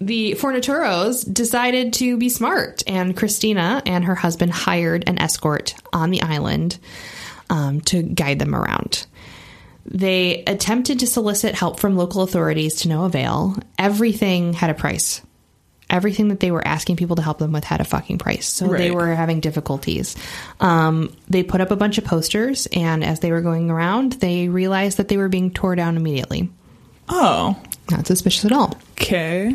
the Fornaturos decided to be smart, and Christina and her husband hired an escort on the island um, to guide them around. They attempted to solicit help from local authorities to no avail. Everything had a price. Everything that they were asking people to help them with had a fucking price. So they were having difficulties. Um, they put up a bunch of posters, and as they were going around, they realized that they were being tore down immediately. oh. Not suspicious at all. Okay.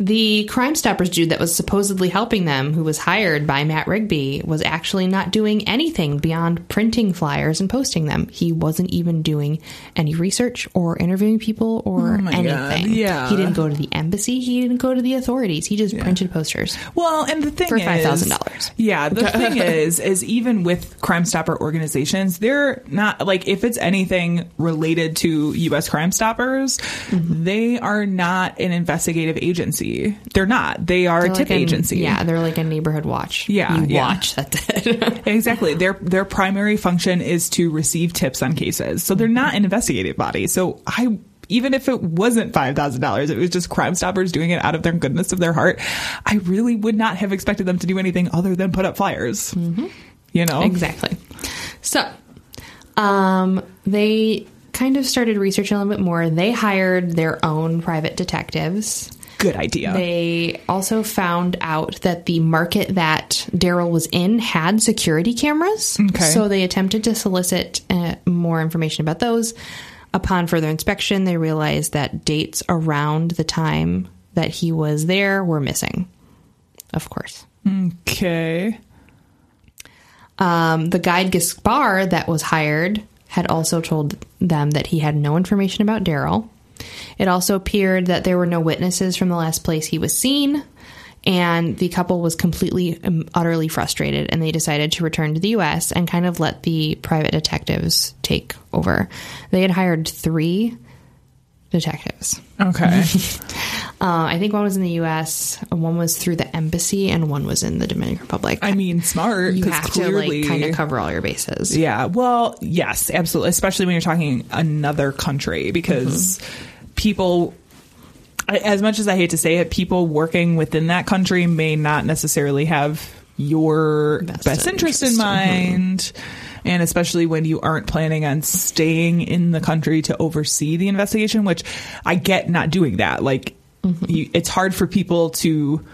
The Crime Stoppers dude that was supposedly helping them, who was hired by Matt Rigby, was actually not doing anything beyond printing flyers and posting them. He wasn't even doing any research or interviewing people or Oh my God, anything. yeah. He didn't go to the embassy. He didn't go to the authorities. He just printed posters. Well, and the thing For is, $5,000. Yeah, the thing is, is even with Crime Stopper organizations, they're not like if it's anything related to U.S. Crime Stoppers, Mm-hmm. they are not an investigative agency. They're not. They are They're a tip like an- agency. Yeah, they're like a neighborhood watch. Yeah, You yeah. watch. That's it. exactly. Their their primary function is to receive tips on cases. So they're not an investigative body. So I even if it wasn't five thousand dollars, it was just Crime Stoppers doing it out of their goodness of their heart. I really would not have expected them to do anything other than put up flyers. Mm-hmm. You know, Exactly. So, um, they kind of started researching a little bit more. They hired their own private detectives. Good idea. They also found out that the market that Daryl was in had security cameras. Okay. So they attempted to solicit uh, more information about those. Upon further inspection, they realized that dates around the time that he was there were missing. Of course. okay. Um, the guide Gaspar that was hired had also told them that he had no information about Daryl. It also appeared that there were no witnesses from the last place he was seen, and the couple was completely, um, utterly frustrated, and they decided to return to the U.S. and kind of let the private detectives take over. They had hired three detectives. Okay. Uh, I think one was in the U.S., one was through the embassy, and one was in the Dominican Republic. I mean, smart. You have clearly, to like kind of cover all your bases. Yeah. Well, yes, absolutely. Especially when you're talking another country, because people, as much as I hate to say it, people working within that country may not necessarily have your Best best, interest, in interest. mind. And especially when you aren't planning on staying in the country to oversee the investigation, which I get not doing that. Like, mm-hmm. you, it's hard for people to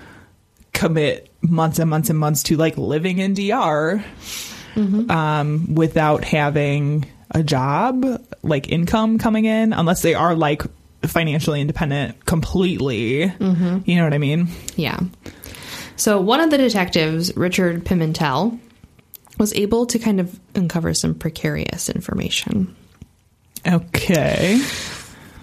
commit months and months and months to like living in DR mm-hmm. um, without having a job, like income coming in, unless they are like financially independent completely. Mm-hmm. You know what I mean? Yeah. So one of the detectives, Richard Pimentel, was able to kind of uncover some precarious information. Okay.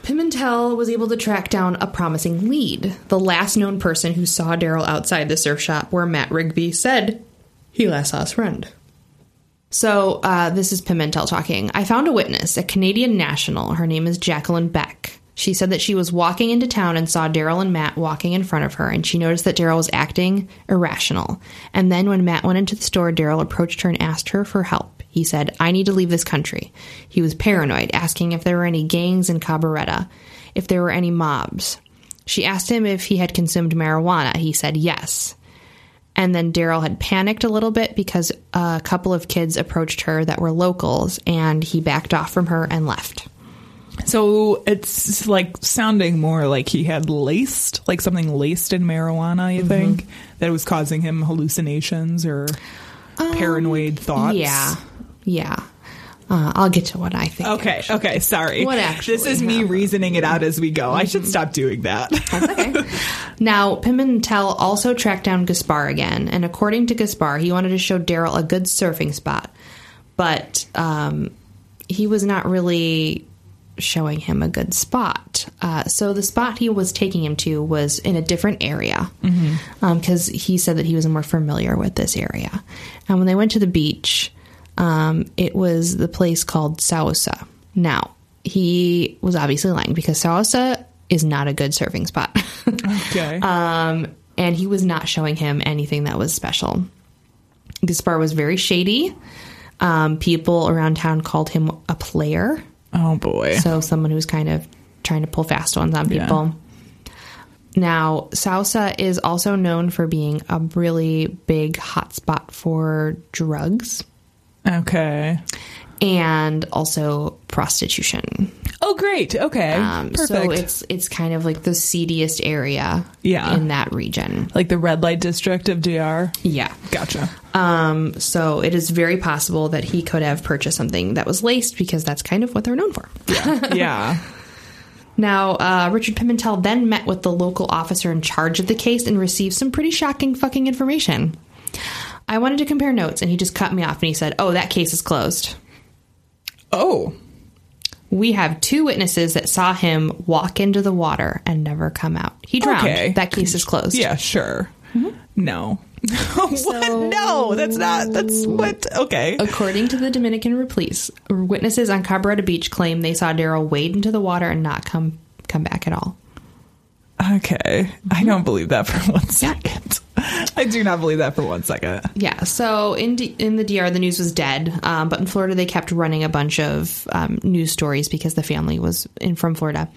Pimentel was able to track down a promising lead. The last known person who saw Daryl outside the surf shop where Matt Rigby said he last saw his friend. So, uh, this is Pimentel talking. I found a witness, a Canadian national. Her name is Jacqueline Beck. She said that she was walking into town and saw Daryl and Matt walking in front of her, and she noticed that Daryl was acting irrational. And then when Matt went into the store, Daryl approached her and asked her for help. He said, I need to leave this country. He was paranoid, asking if there were any gangs in Cabarete, if there were any mobs. She asked him if he had consumed marijuana. He said yes. And then Daryl had panicked a little bit because a couple of kids approached her that were locals, and he backed off from her and left. So it's like sounding more like he had laced, like something laced in marijuana, you think? That was causing him hallucinations or paranoid thoughts? Yeah, yeah. Uh, I'll get to what I think. Okay, actually. okay, sorry. What actually This is me happened? reasoning it out as we go. I should stop doing that. That's okay. now, Pimentel also tracked down Gaspar again, and according to Gaspar, he wanted to show Daryl a good surfing spot, but um, he was not really showing him a good spot. Uh, so the spot he was taking him to was in a different area because he said that he was more familiar with this area. And when they went to the beach, um, it was the place called Sosua. Now, he was obviously lying because Sosua is not a good surfing spot. okay. um, and he was not showing him anything that was special. Gaspar was very shady. Um, people around town called him a player. Oh boy. So someone who's kind of trying to pull fast ones on people. Now, Sosua is also known for being a really big hotspot for drugs okay. And also prostitution. Oh, great. Okay. Um, Perfect. so it's it's kind of like the seediest area Yeah. in that region. like the red light district of DR. Yeah. Gotcha. Um, so it is very possible that he could have purchased something that was laced because that's kind of what they're known for. yeah. Now, uh, Richard Pimentel then met with the local officer in charge of the case and received some pretty shocking fucking information. I wanted to compare notes, and he just cut me off and he said, Oh, that case is closed. Oh. We have two witnesses that saw him walk into the water and never come out. He drowned. Okay. That case is closed. Yeah, sure. Mm-hmm. No. what? So- No, that's not. That's what. Okay. According to the Dominican police, witnesses on Cabarete Beach claim they saw Daryl wade into the water and not come come back at all. Okay. I mm-hmm. don't believe that for one second. I do not believe that for one second. Yeah, so in D- in the DR, the news was dead, um, but in Florida, they kept running a bunch of um, news stories because the family was in from Florida.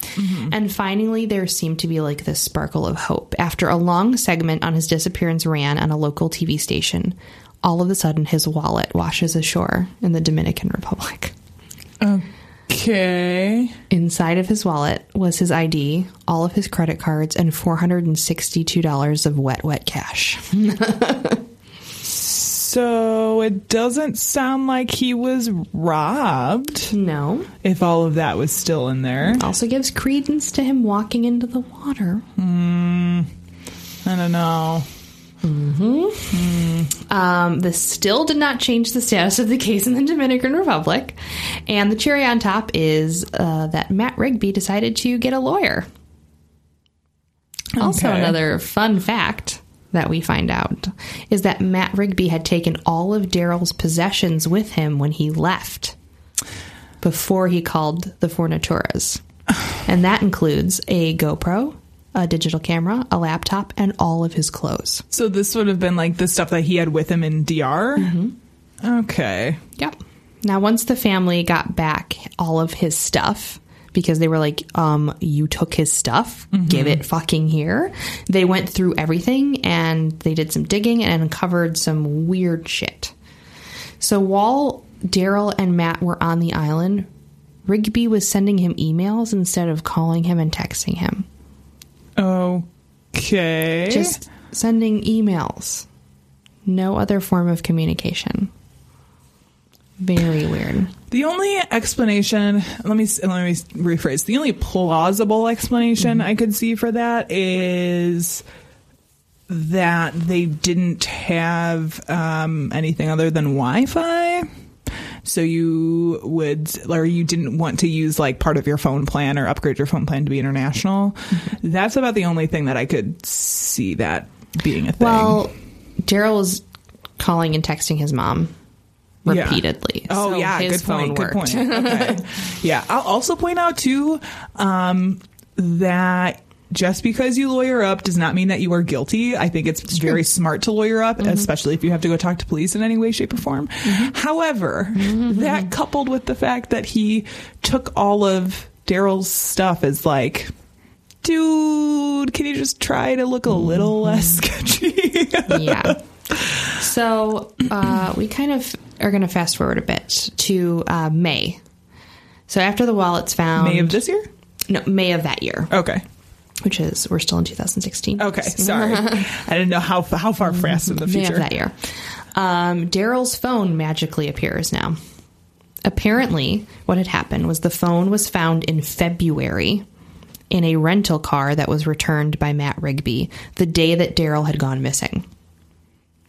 And finally, there seemed to be like this sparkle of hope after a long segment on his disappearance ran on a local TV station. All of a sudden, his wallet washes ashore in the Dominican Republic. Okay. Inside of his wallet was his ID, all of his credit cards, and four hundred and sixty-two dollars of wet, wet cash. So it doesn't sound like he was robbed. No. If all of that was still in there. Also gives credence to him walking into the water. Hmm. I don't know. Um, this still did not change the status of the case in the Dominican Republic. And the cherry on top is uh, that Matt Rigby decided to get a lawyer. Also, another fun fact that we find out is that Matt Rigby had taken all of Daryl's possessions with him when he left before he called the Fornatoras. And that includes a GoPro, a digital camera, a laptop, and all of his clothes. So this would have been like the stuff that he had with him in DR? Okay. Yep. Now, once the family got back all of his stuff, because they were like, um, you took his stuff, give it fucking here. They went through everything and they did some digging and uncovered some weird shit. So while Daryl and Matt were on the island, Rigby was sending him emails instead of calling him and texting him. Okay. Just sending emails. No other form of communication. Very weird. The only explanation, let me let me rephrase. The only plausible explanation I could see for that is that they didn't have um, anything other than Wi-Fi. So you would, or you didn't want to use like part of your phone plan or upgrade your phone plan to be international. Mm-hmm. That's about the only thing that I could see that being a thing. Well, Daryl was calling and texting his mom Yeah. repeatedly. Oh So yeah, his good phone point. Good worked. point. Okay. yeah, I'll also point out too um, that just because you lawyer up does not mean that you are guilty. I think it's very smart to lawyer up, Mm-hmm. especially if you have to go talk to police in any way, shape, or form. However, Mm-hmm. that coupled with the fact that he took all of Daryl's stuff is like. Dude, can you just try to look a little less sketchy? yeah. So uh, we kind of are going to fast forward a bit to uh, May. So after the wallet's found, May of this year? no May of that year, Okay. Which is we're still in 2016. Okay, sorry. I didn't know how how far fast in the future. that year. Um, Daryl's phone magically appears now. Apparently, what had happened was the phone was found in February in a rental car that was returned by Matt Rigby the day that Daryl had gone missing.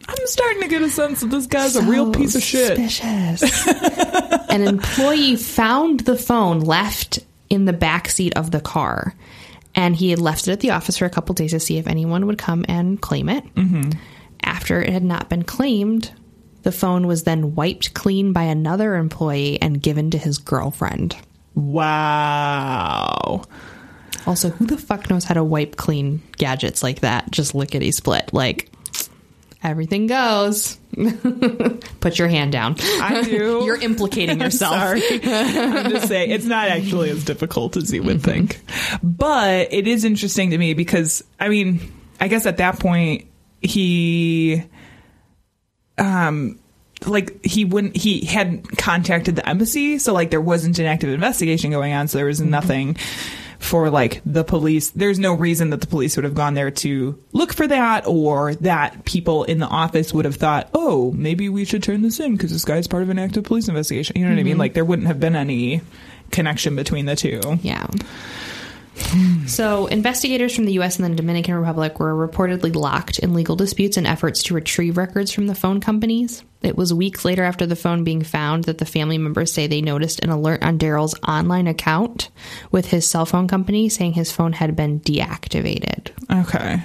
I'm starting to get a sense that this guy's a real piece of shit. Suspicious. An employee found the phone left in the back seat of the car, and he had left it at the office for a couple days to see if anyone would come and claim it. Mm-hmm. After it had not been claimed, the phone was then wiped clean by another employee and given to his girlfriend. Wow. Also, who the fuck knows how to wipe clean gadgets like that? Just lickety split. Like, everything goes. Put your hand down. I do. You're implicating yourself. Sorry. I'm just saying it's not actually as difficult as you would think. But it is interesting to me because I mean, I guess at that point he um like he wouldn't he hadn't contacted the embassy, so like there wasn't an active investigation going on, so there was nothing for like the police. There's no reason that the police would have gone there to look for that or that people in the office would have thought, "Oh, maybe we should turn this in because this guy's part of an active police investigation." You know what I mean? Mm-hmm. Like there wouldn't have been any connection between the two. Yeah. So, investigators from the US and the Dominican Republic were reportedly locked in legal disputes and efforts to retrieve records from the phone companies. It was weeks later after the phone being found that the family members say they noticed an alert on Daryl's online account with his cell phone company saying his phone had been deactivated. Okay.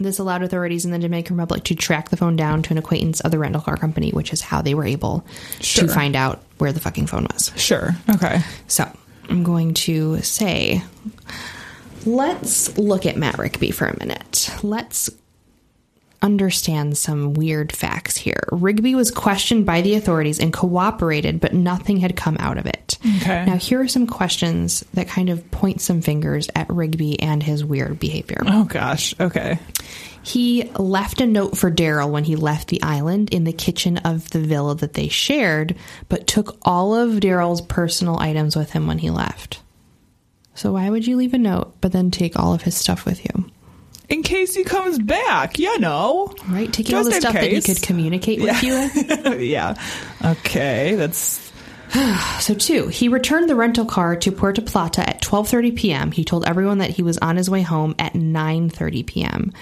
This allowed authorities in the Dominican Republic to track the phone down to an acquaintance of the rental car company, which is how they were able Sure. to find out where the fucking phone was. Sure. Okay. So I'm going to say, let's look at Matt Rigby for a minute. Let's understand some weird facts here. Rigby was questioned by the authorities and cooperated, but nothing had come out of it. Okay. Now, here are some questions that kind of point some fingers at Rigby and his weird behavior. Oh gosh. Okay. He left a note for Daryl when he left the island in the kitchen of the villa that they shared, but took all of Daryl's personal items with him when he left. So why would you leave a note but then take all of his stuff with you? In case he comes back, you know. Right? Taking all the stuff that he could communicate with you. yeah. Okay. That's So two, he returned the rental car to Puerto Plata at 12:30 p.m. He told everyone that he was on his way home at 9:30 p.m.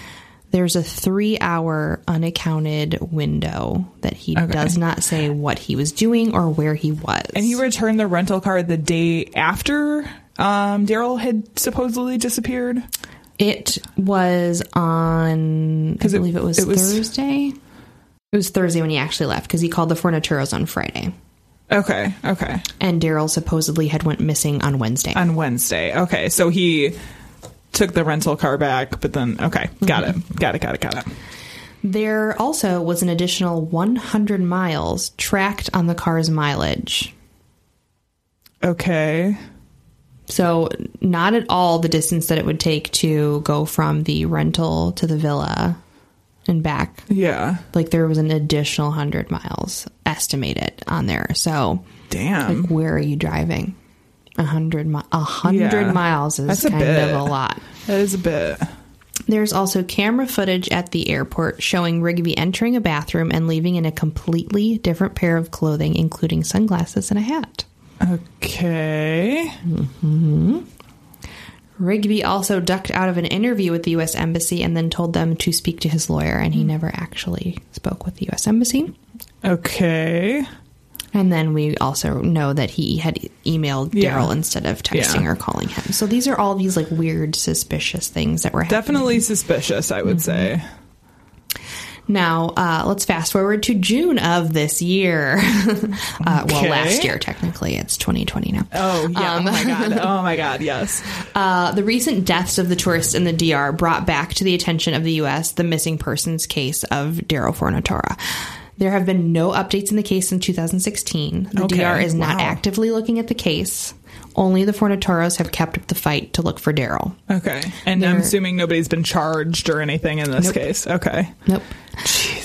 There's a 3-hour unaccounted window that he Okay. does not say what he was doing or where he was. and he returned the rental car the day after um, Daryl had supposedly disappeared. It was on. I believe it was, it was- Thursday. It was Thursday when he actually left because he called the Fornatoras on Friday, Okay. Okay. and Daryl supposedly had went missing on Wednesday. On Wednesday. Okay. So he took the rental car back, but then okay, got Mm-hmm. it, got it, got it, got it. there also was an additional 100 miles tracked on the car's mileage. Okay. So, not at all the distance that it would take to go from the rental to the villa and back. Yeah. Like, there was an additional 100 miles estimated on there. So, Damn. like, where are you driving? A hundred mi- a hundred Yeah. miles is That's kind of a lot. That is a bit. There's also camera footage at the airport showing Rigby entering a bathroom and leaving in a completely different pair of clothing, including sunglasses and a hat. Okay. Rigby also ducked out of an interview with the U.S. Embassy and then told them to speak to his lawyer, and he never actually spoke with the U.S. Embassy. Okay. And then we also know that he had emailed Yeah. Daryl instead of texting Yeah. or calling him. So these are all these like weird, suspicious things that were happening. Definitely suspicious, I would Mm-hmm. say. Now, uh, let's fast forward to June of this year. uh, Well, Okay. last year, technically. It's 2020 now. Oh, yeah. Um, oh, my God. Oh, my God. Yes. Uh, the recent deaths of the tourists in the DR brought back to the attention of the U.S. the missing persons case of Daryl Fornatora. There have been no updates in the case since 2016. The Okay, DR is not wow. actively looking at the case. Only the Fornatoras have kept up the fight to look for Daryl. Okay. And I'm assuming nobody's been charged or anything in this Nope. case. Okay. Nope.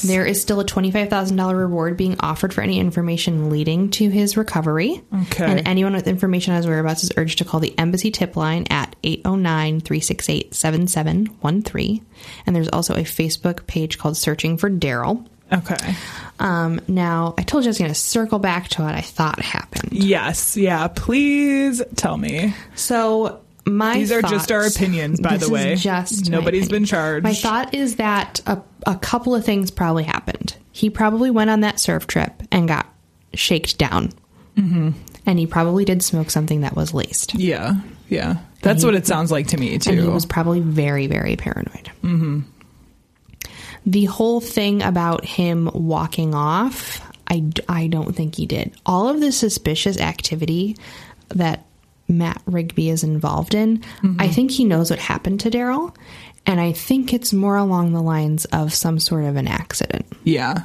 There is still a $25,000 reward being offered for any information leading to his recovery. Okay. And anyone with information on his whereabouts is urged to call the embassy tip line at 809 368 7713. And there's also a Facebook page called Searching for Daryl. Okay. Um, now, I told you I was going to circle back to what I thought happened. Yes. Yeah. Please tell me. So, my These are just our opinions, by the way. is just Nobody's been charged. My thought is that a, a couple of things probably happened. He probably went on that surf trip and got shaked down, mm-hmm. and he probably did smoke something that was laced. Yeah. Yeah. That's what it sounds like to me, too. And he was probably very, very paranoid. Mm-hmm. The whole thing about him walking off, I, I don't think he did. All of the suspicious activity that Matt Rigby is involved in, mm-hmm. I think he knows what happened to Daryl. And I think it's more along the lines of some sort of an accident. yeah.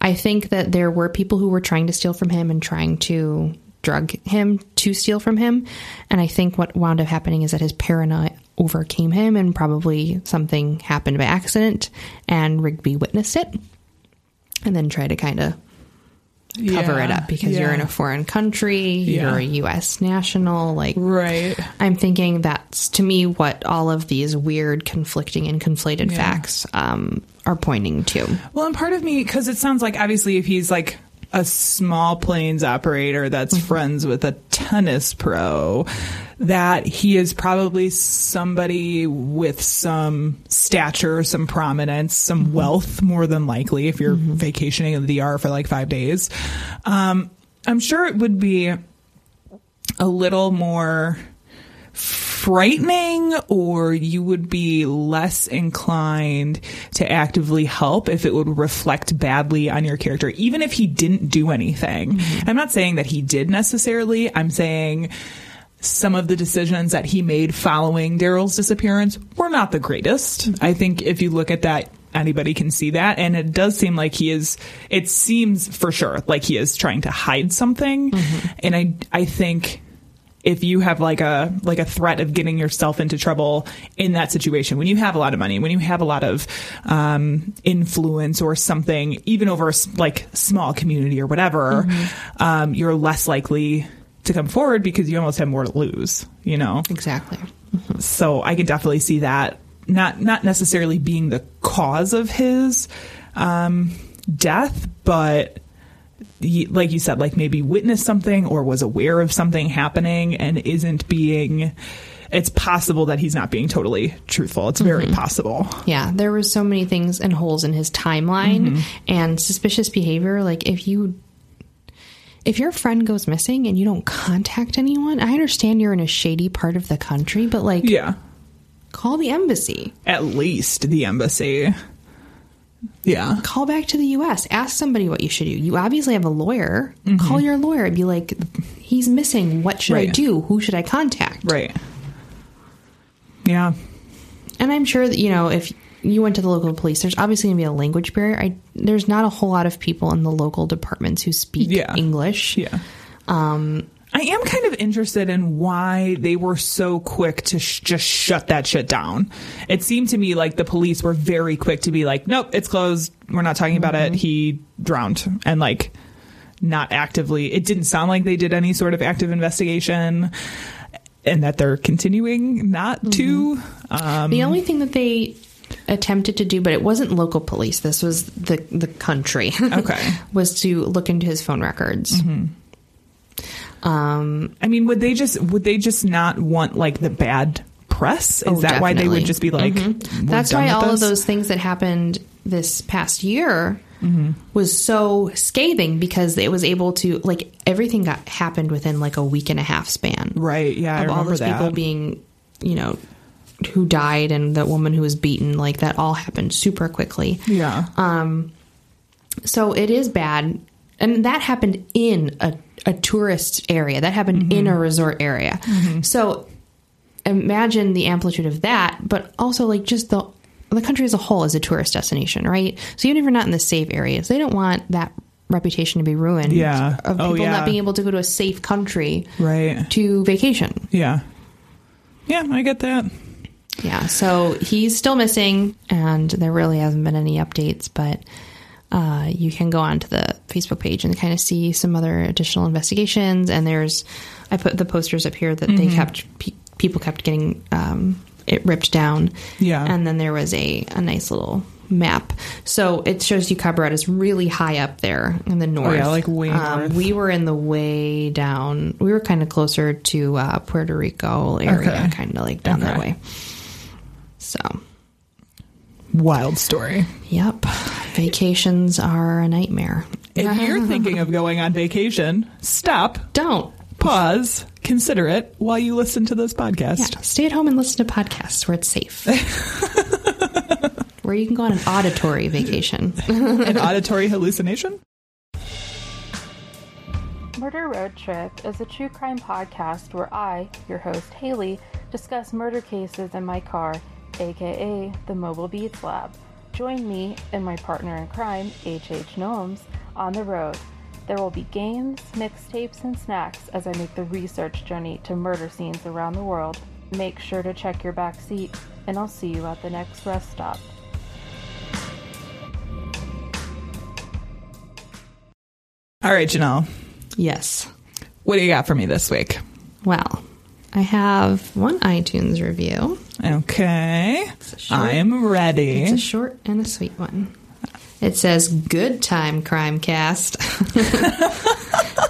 I think that there were people who were trying to steal from him and trying to drug him to steal from him. And I think what wound up happening is that his paranoia overcame him and probably something happened by accident and Rigby witnessed it and then tried to kind of cover Yeah. it up because you're in a foreign country, Yeah. you're a US national, like Right. I'm thinking that's to me what all of these weird conflicting and conflated Yeah. facts um, are pointing to. Well, and part of me, because it sounds like obviously if he's like a small planes operator that's Mm-hmm. friends with a tennis pro, that he is probably somebody with some stature, some prominence, some Mm-hmm. wealth, more than likely, if you're vacationing in the DR for like five days. Um, I'm sure it would be a little more frightening or you would be less inclined to actively help if it would reflect badly on your character even if he didn't do anything. Mm-hmm. I'm not saying that he did necessarily. I'm saying some of the decisions that he made following daryl's disappearance were not the greatest. Mm-hmm. I think if you look at that anybody can see that. And it does seem like he is it seems for sure like he is trying to hide something. Mm-hmm. And i i think if you have like a like a threat of getting yourself into trouble in that situation. When you have a lot of money when you have a lot of um, influence or something even over like small community or whatever um, you're less likely to come forward because you almost have more to lose you know? Exactly. so I could definitely see that not not necessarily being the cause of his um, death, but like you said, like maybe witnessed something or was aware of something happening and isn't being. It's possible that he's not being totally truthful. It's very mm-hmm. possible. Yeah, there were so many things and holes in his timeline mm-hmm. and suspicious behavior. Like if you if your friend goes missing and you don't contact anyone, I understand you're in a shady part of the country, but like Yeah, call the embassy. at least the embassy. Yeah, Call back to the US. Ask somebody what you should do. You obviously have a lawyer. Call your lawyer and be like, he's missing. What should I do? Who should I contact? right. Yeah, And I'm sure that, you know, if you went to the local police, there's obviously going to be a language barrier. I, there's not a whole lot of people in the local departments who speak Yeah. English. Yeah. Um, I am kind of interested in why they were so quick to sh- just shut that shit down. It seemed to me like the police were very quick to be like, nope, it's closed. We're not talking about it. Mm-hmm. He drowned. And like, not actively, it didn't sound like they did any sort of active investigation and that they're continuing not to. Mm-hmm. Um, The only thing that they attempted to do, but it wasn't local police. This was the the country. Okay. was to look into his phone records. Mm-hmm. Um, I mean, would they just would they just not want like the bad press? Is Oh, that why they would just be like, Mhm. "We're That's why all of those things that happened this past year Mm-hmm. was so scathing because it was able to like everything got happened within like a week and a half span. Right? Yeah, I of all those that. people being, you know, who died and the woman who was beaten, like that all happened super quickly. yeah. Um, so it is bad, and that happened in a, a tourist area. That happened in mm-hmm. a resort area. Mm-hmm. So imagine the amplitude of that, but also like just the the country as a whole is a tourist destination, right? So even if you're not in the safe areas, they don't want that reputation to be ruined. Yeah. of Oh, people yeah. not being able to go to a safe country right. to vacation. Yeah. Yeah, I get that. Yeah, so he's still missing, and there really hasn't been any updates, but uh, you can go onto the Facebook page and kind of see some other additional investigations. And there's, I put the posters up here that they Mm-hmm. kept, pe- people kept getting um, it ripped down. Yeah. And then there was a, a nice little map. So it shows you Cabarete is really high up there in the north. Oh, yeah, like way um, north. We were in the way down, we were kind of closer to uh, Puerto Rico area, Okay. kind of like down that way. So, Wild story. yep, vacations are a nightmare. If you're thinking of going on vacation, stop, Don't. pause, consider it while you listen to this podcast. Yeah, stay at home and listen to podcasts where it's safe. where you can go on an auditory vacation. An auditory hallucination? Murder Road Trip is a true crime podcast where I, your host Haley, discuss murder cases in my car, aka the Mobile Beats Lab. Join me and my partner in crime, H.H. Gnomes, on the road. There will be games, mixtapes, and snacks as I make the research journey to murder scenes around the world. Make sure to check your back seat, and I'll see you at the next rest stop. All right, Janelle, yes. what do you got for me this week? Well, I have one iTunes review. Okay. short- I am ready. It's a short and a sweet one. It says "Good Time Crime Cast,"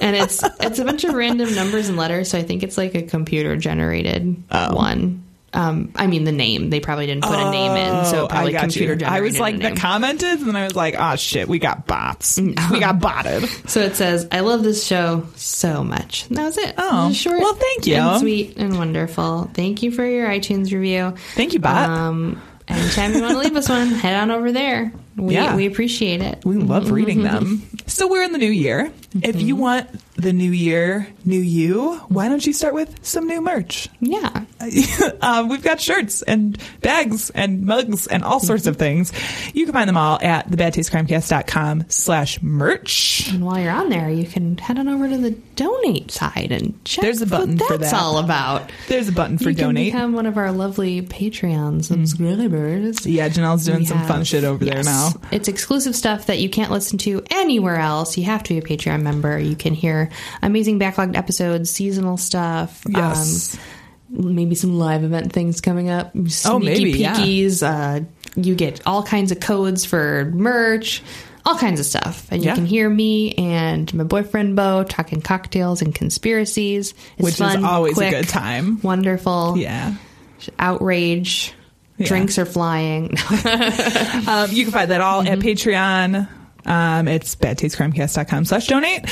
and it's it's a bunch of random numbers and letters. So I think it's like a computer generated Oh. one. Um, I mean, the name they probably didn't put a name in, so Oh, probably computer you. generated. I was like, the commented, and then I was like, oh shit, we got bots. We got botted. So it says, "I love this show so much." And that was it. Oh, It short. well, thank you. And sweet and wonderful. Thank you for your iTunes review. Thank you, bot. Um, anytime you want to leave us one, head on over there. We Yeah. we appreciate it. We love reading mm-hmm. them. So we're in the new year. If mm-hmm. you want the new year, new you, why don't you start with some new merch? Yeah. um, we've got shirts and bags and mugs and all sorts of mm-hmm. things. You can find them all at thebadtastecrimecast.com slash merch. And while you're on there, you can head on over to the donate side and check There's a button what for that's that. all about. There's a button for you can donate. become one of our lovely Patreon subscribers. yeah, Janelle's doing We some fun shit over there yes. Now. It's exclusive stuff that you can't listen to anywhere else. You have to be a Patreon member. You can hear amazing backlogged episodes, seasonal stuff. Yes. Um, maybe some live event things coming up. Sneaky Oh, maybe, yeah. peekies. Uh, you get all kinds of codes for merch. All kinds of stuff. And you can hear me and my boyfriend Bo talking cocktails and conspiracies. It's Which is fun, always a good time. Wonderful. Yeah. Outrage. Yeah. Drinks are flying. Um, you can find that all Mm-hmm. at Patreon. Um, it's badtastecrimecast.com slash donate.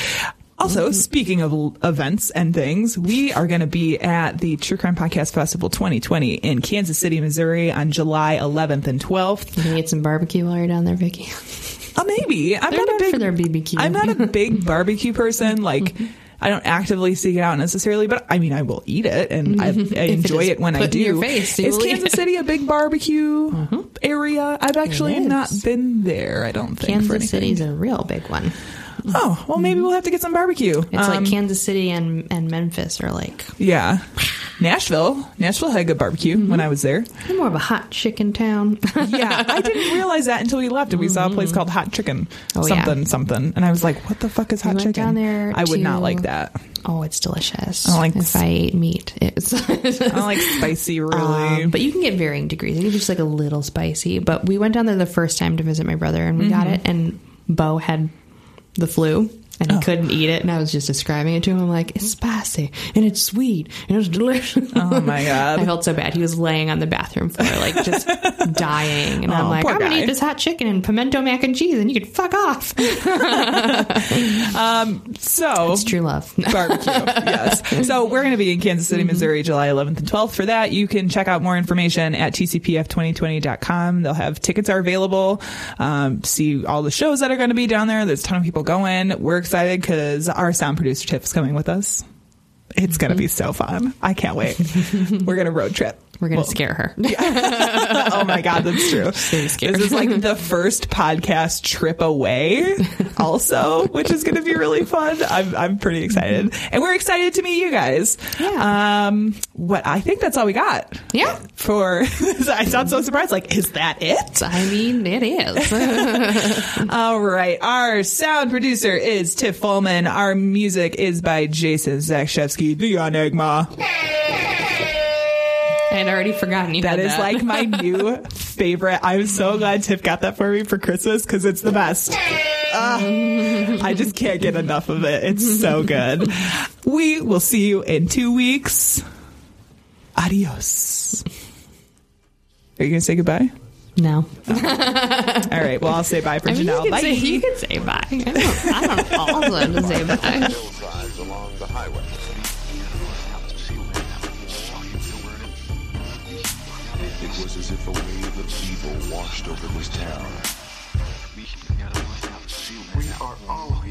Also, Mm-hmm. speaking of l- events and things, we are going to be at the True Crime Podcast Festival 2020 in Kansas City, Missouri on July 11th and 12th. You can get some barbecue while you're down there, Vicky. Uh, maybe. I'm They're not a big for their BBQ. I'm not a big barbecue person. Like, I don't actively seek it out necessarily, but I mean, I will eat it and I, I enjoy is it when I do. your face, is Kansas it. City a big barbecue area? I've actually not been there. I don't think. for Kansas. City's a real big one. Oh, well, maybe we'll have to get some barbecue. It's Um, like Kansas City and, and Memphis are like yeah. Nashville. Nashville had good barbecue when I was there. they're more of a hot chicken town. Yeah, I didn't realize that until we left and we saw a place called Hot Chicken. Oh, yeah. something, something. And I was like, what the fuck is Hot went Chicken? down there I would not like that. oh, it's delicious. I don't like if I ate meat, it's. I don't like spicy, really. Um, but you can get varying degrees. It can be just like a little spicy. But we went down there the first time to visit my brother, and we got Mm-hmm. it. And Bo had the flu, And he couldn't eat it, and I was just describing it to him. I'm like, it's spicy and it's sweet and it's delicious. Oh my God. I felt so bad. He was laying on the bathroom floor, like just dying. And I'm Oh, like, I'm gonna eat this hot chicken and pimento mac and cheese, and you can fuck off. So it's true love. barbecue. yes. So we're going to be in Kansas City, Missouri, July 11th and 12th. For that, you can check out more information at tcpf2020.com. They'll have tickets are available. Um, see all the shows that are going to be down there. There's a ton of people going. We're excited because our sound producer Tiff's coming with us. It's going to be mm-hmm. so fun. I can't wait. We're going to road trip. We're gonna scare her. oh my god, that's true. This is like the first podcast trip away, also, which is going to be really fun. I'm I'm pretty excited, and we're excited to meet you guys. Yeah. Um. What I think that's all we got. Yeah. For I sound so surprised. Like, is that it? I mean, it is. All right. Our sound producer is Tiff Folman. Our music is by Jason Zakshevsky, the Enigma. I had already forgotten you. That had is like my new favorite. I'm so glad Tiff got that for me for Christmas because it's the best. Ah, I just can't get enough of it. It's so good. We will see you in two weeks. Adios. Are you going to say goodbye? no. All right. Well, I'll say bye for I mean, you Janelle. can, Bye. say, you can say bye. I don't, I don't also to say bye. Was as if a wave of evil washed over this town. We are all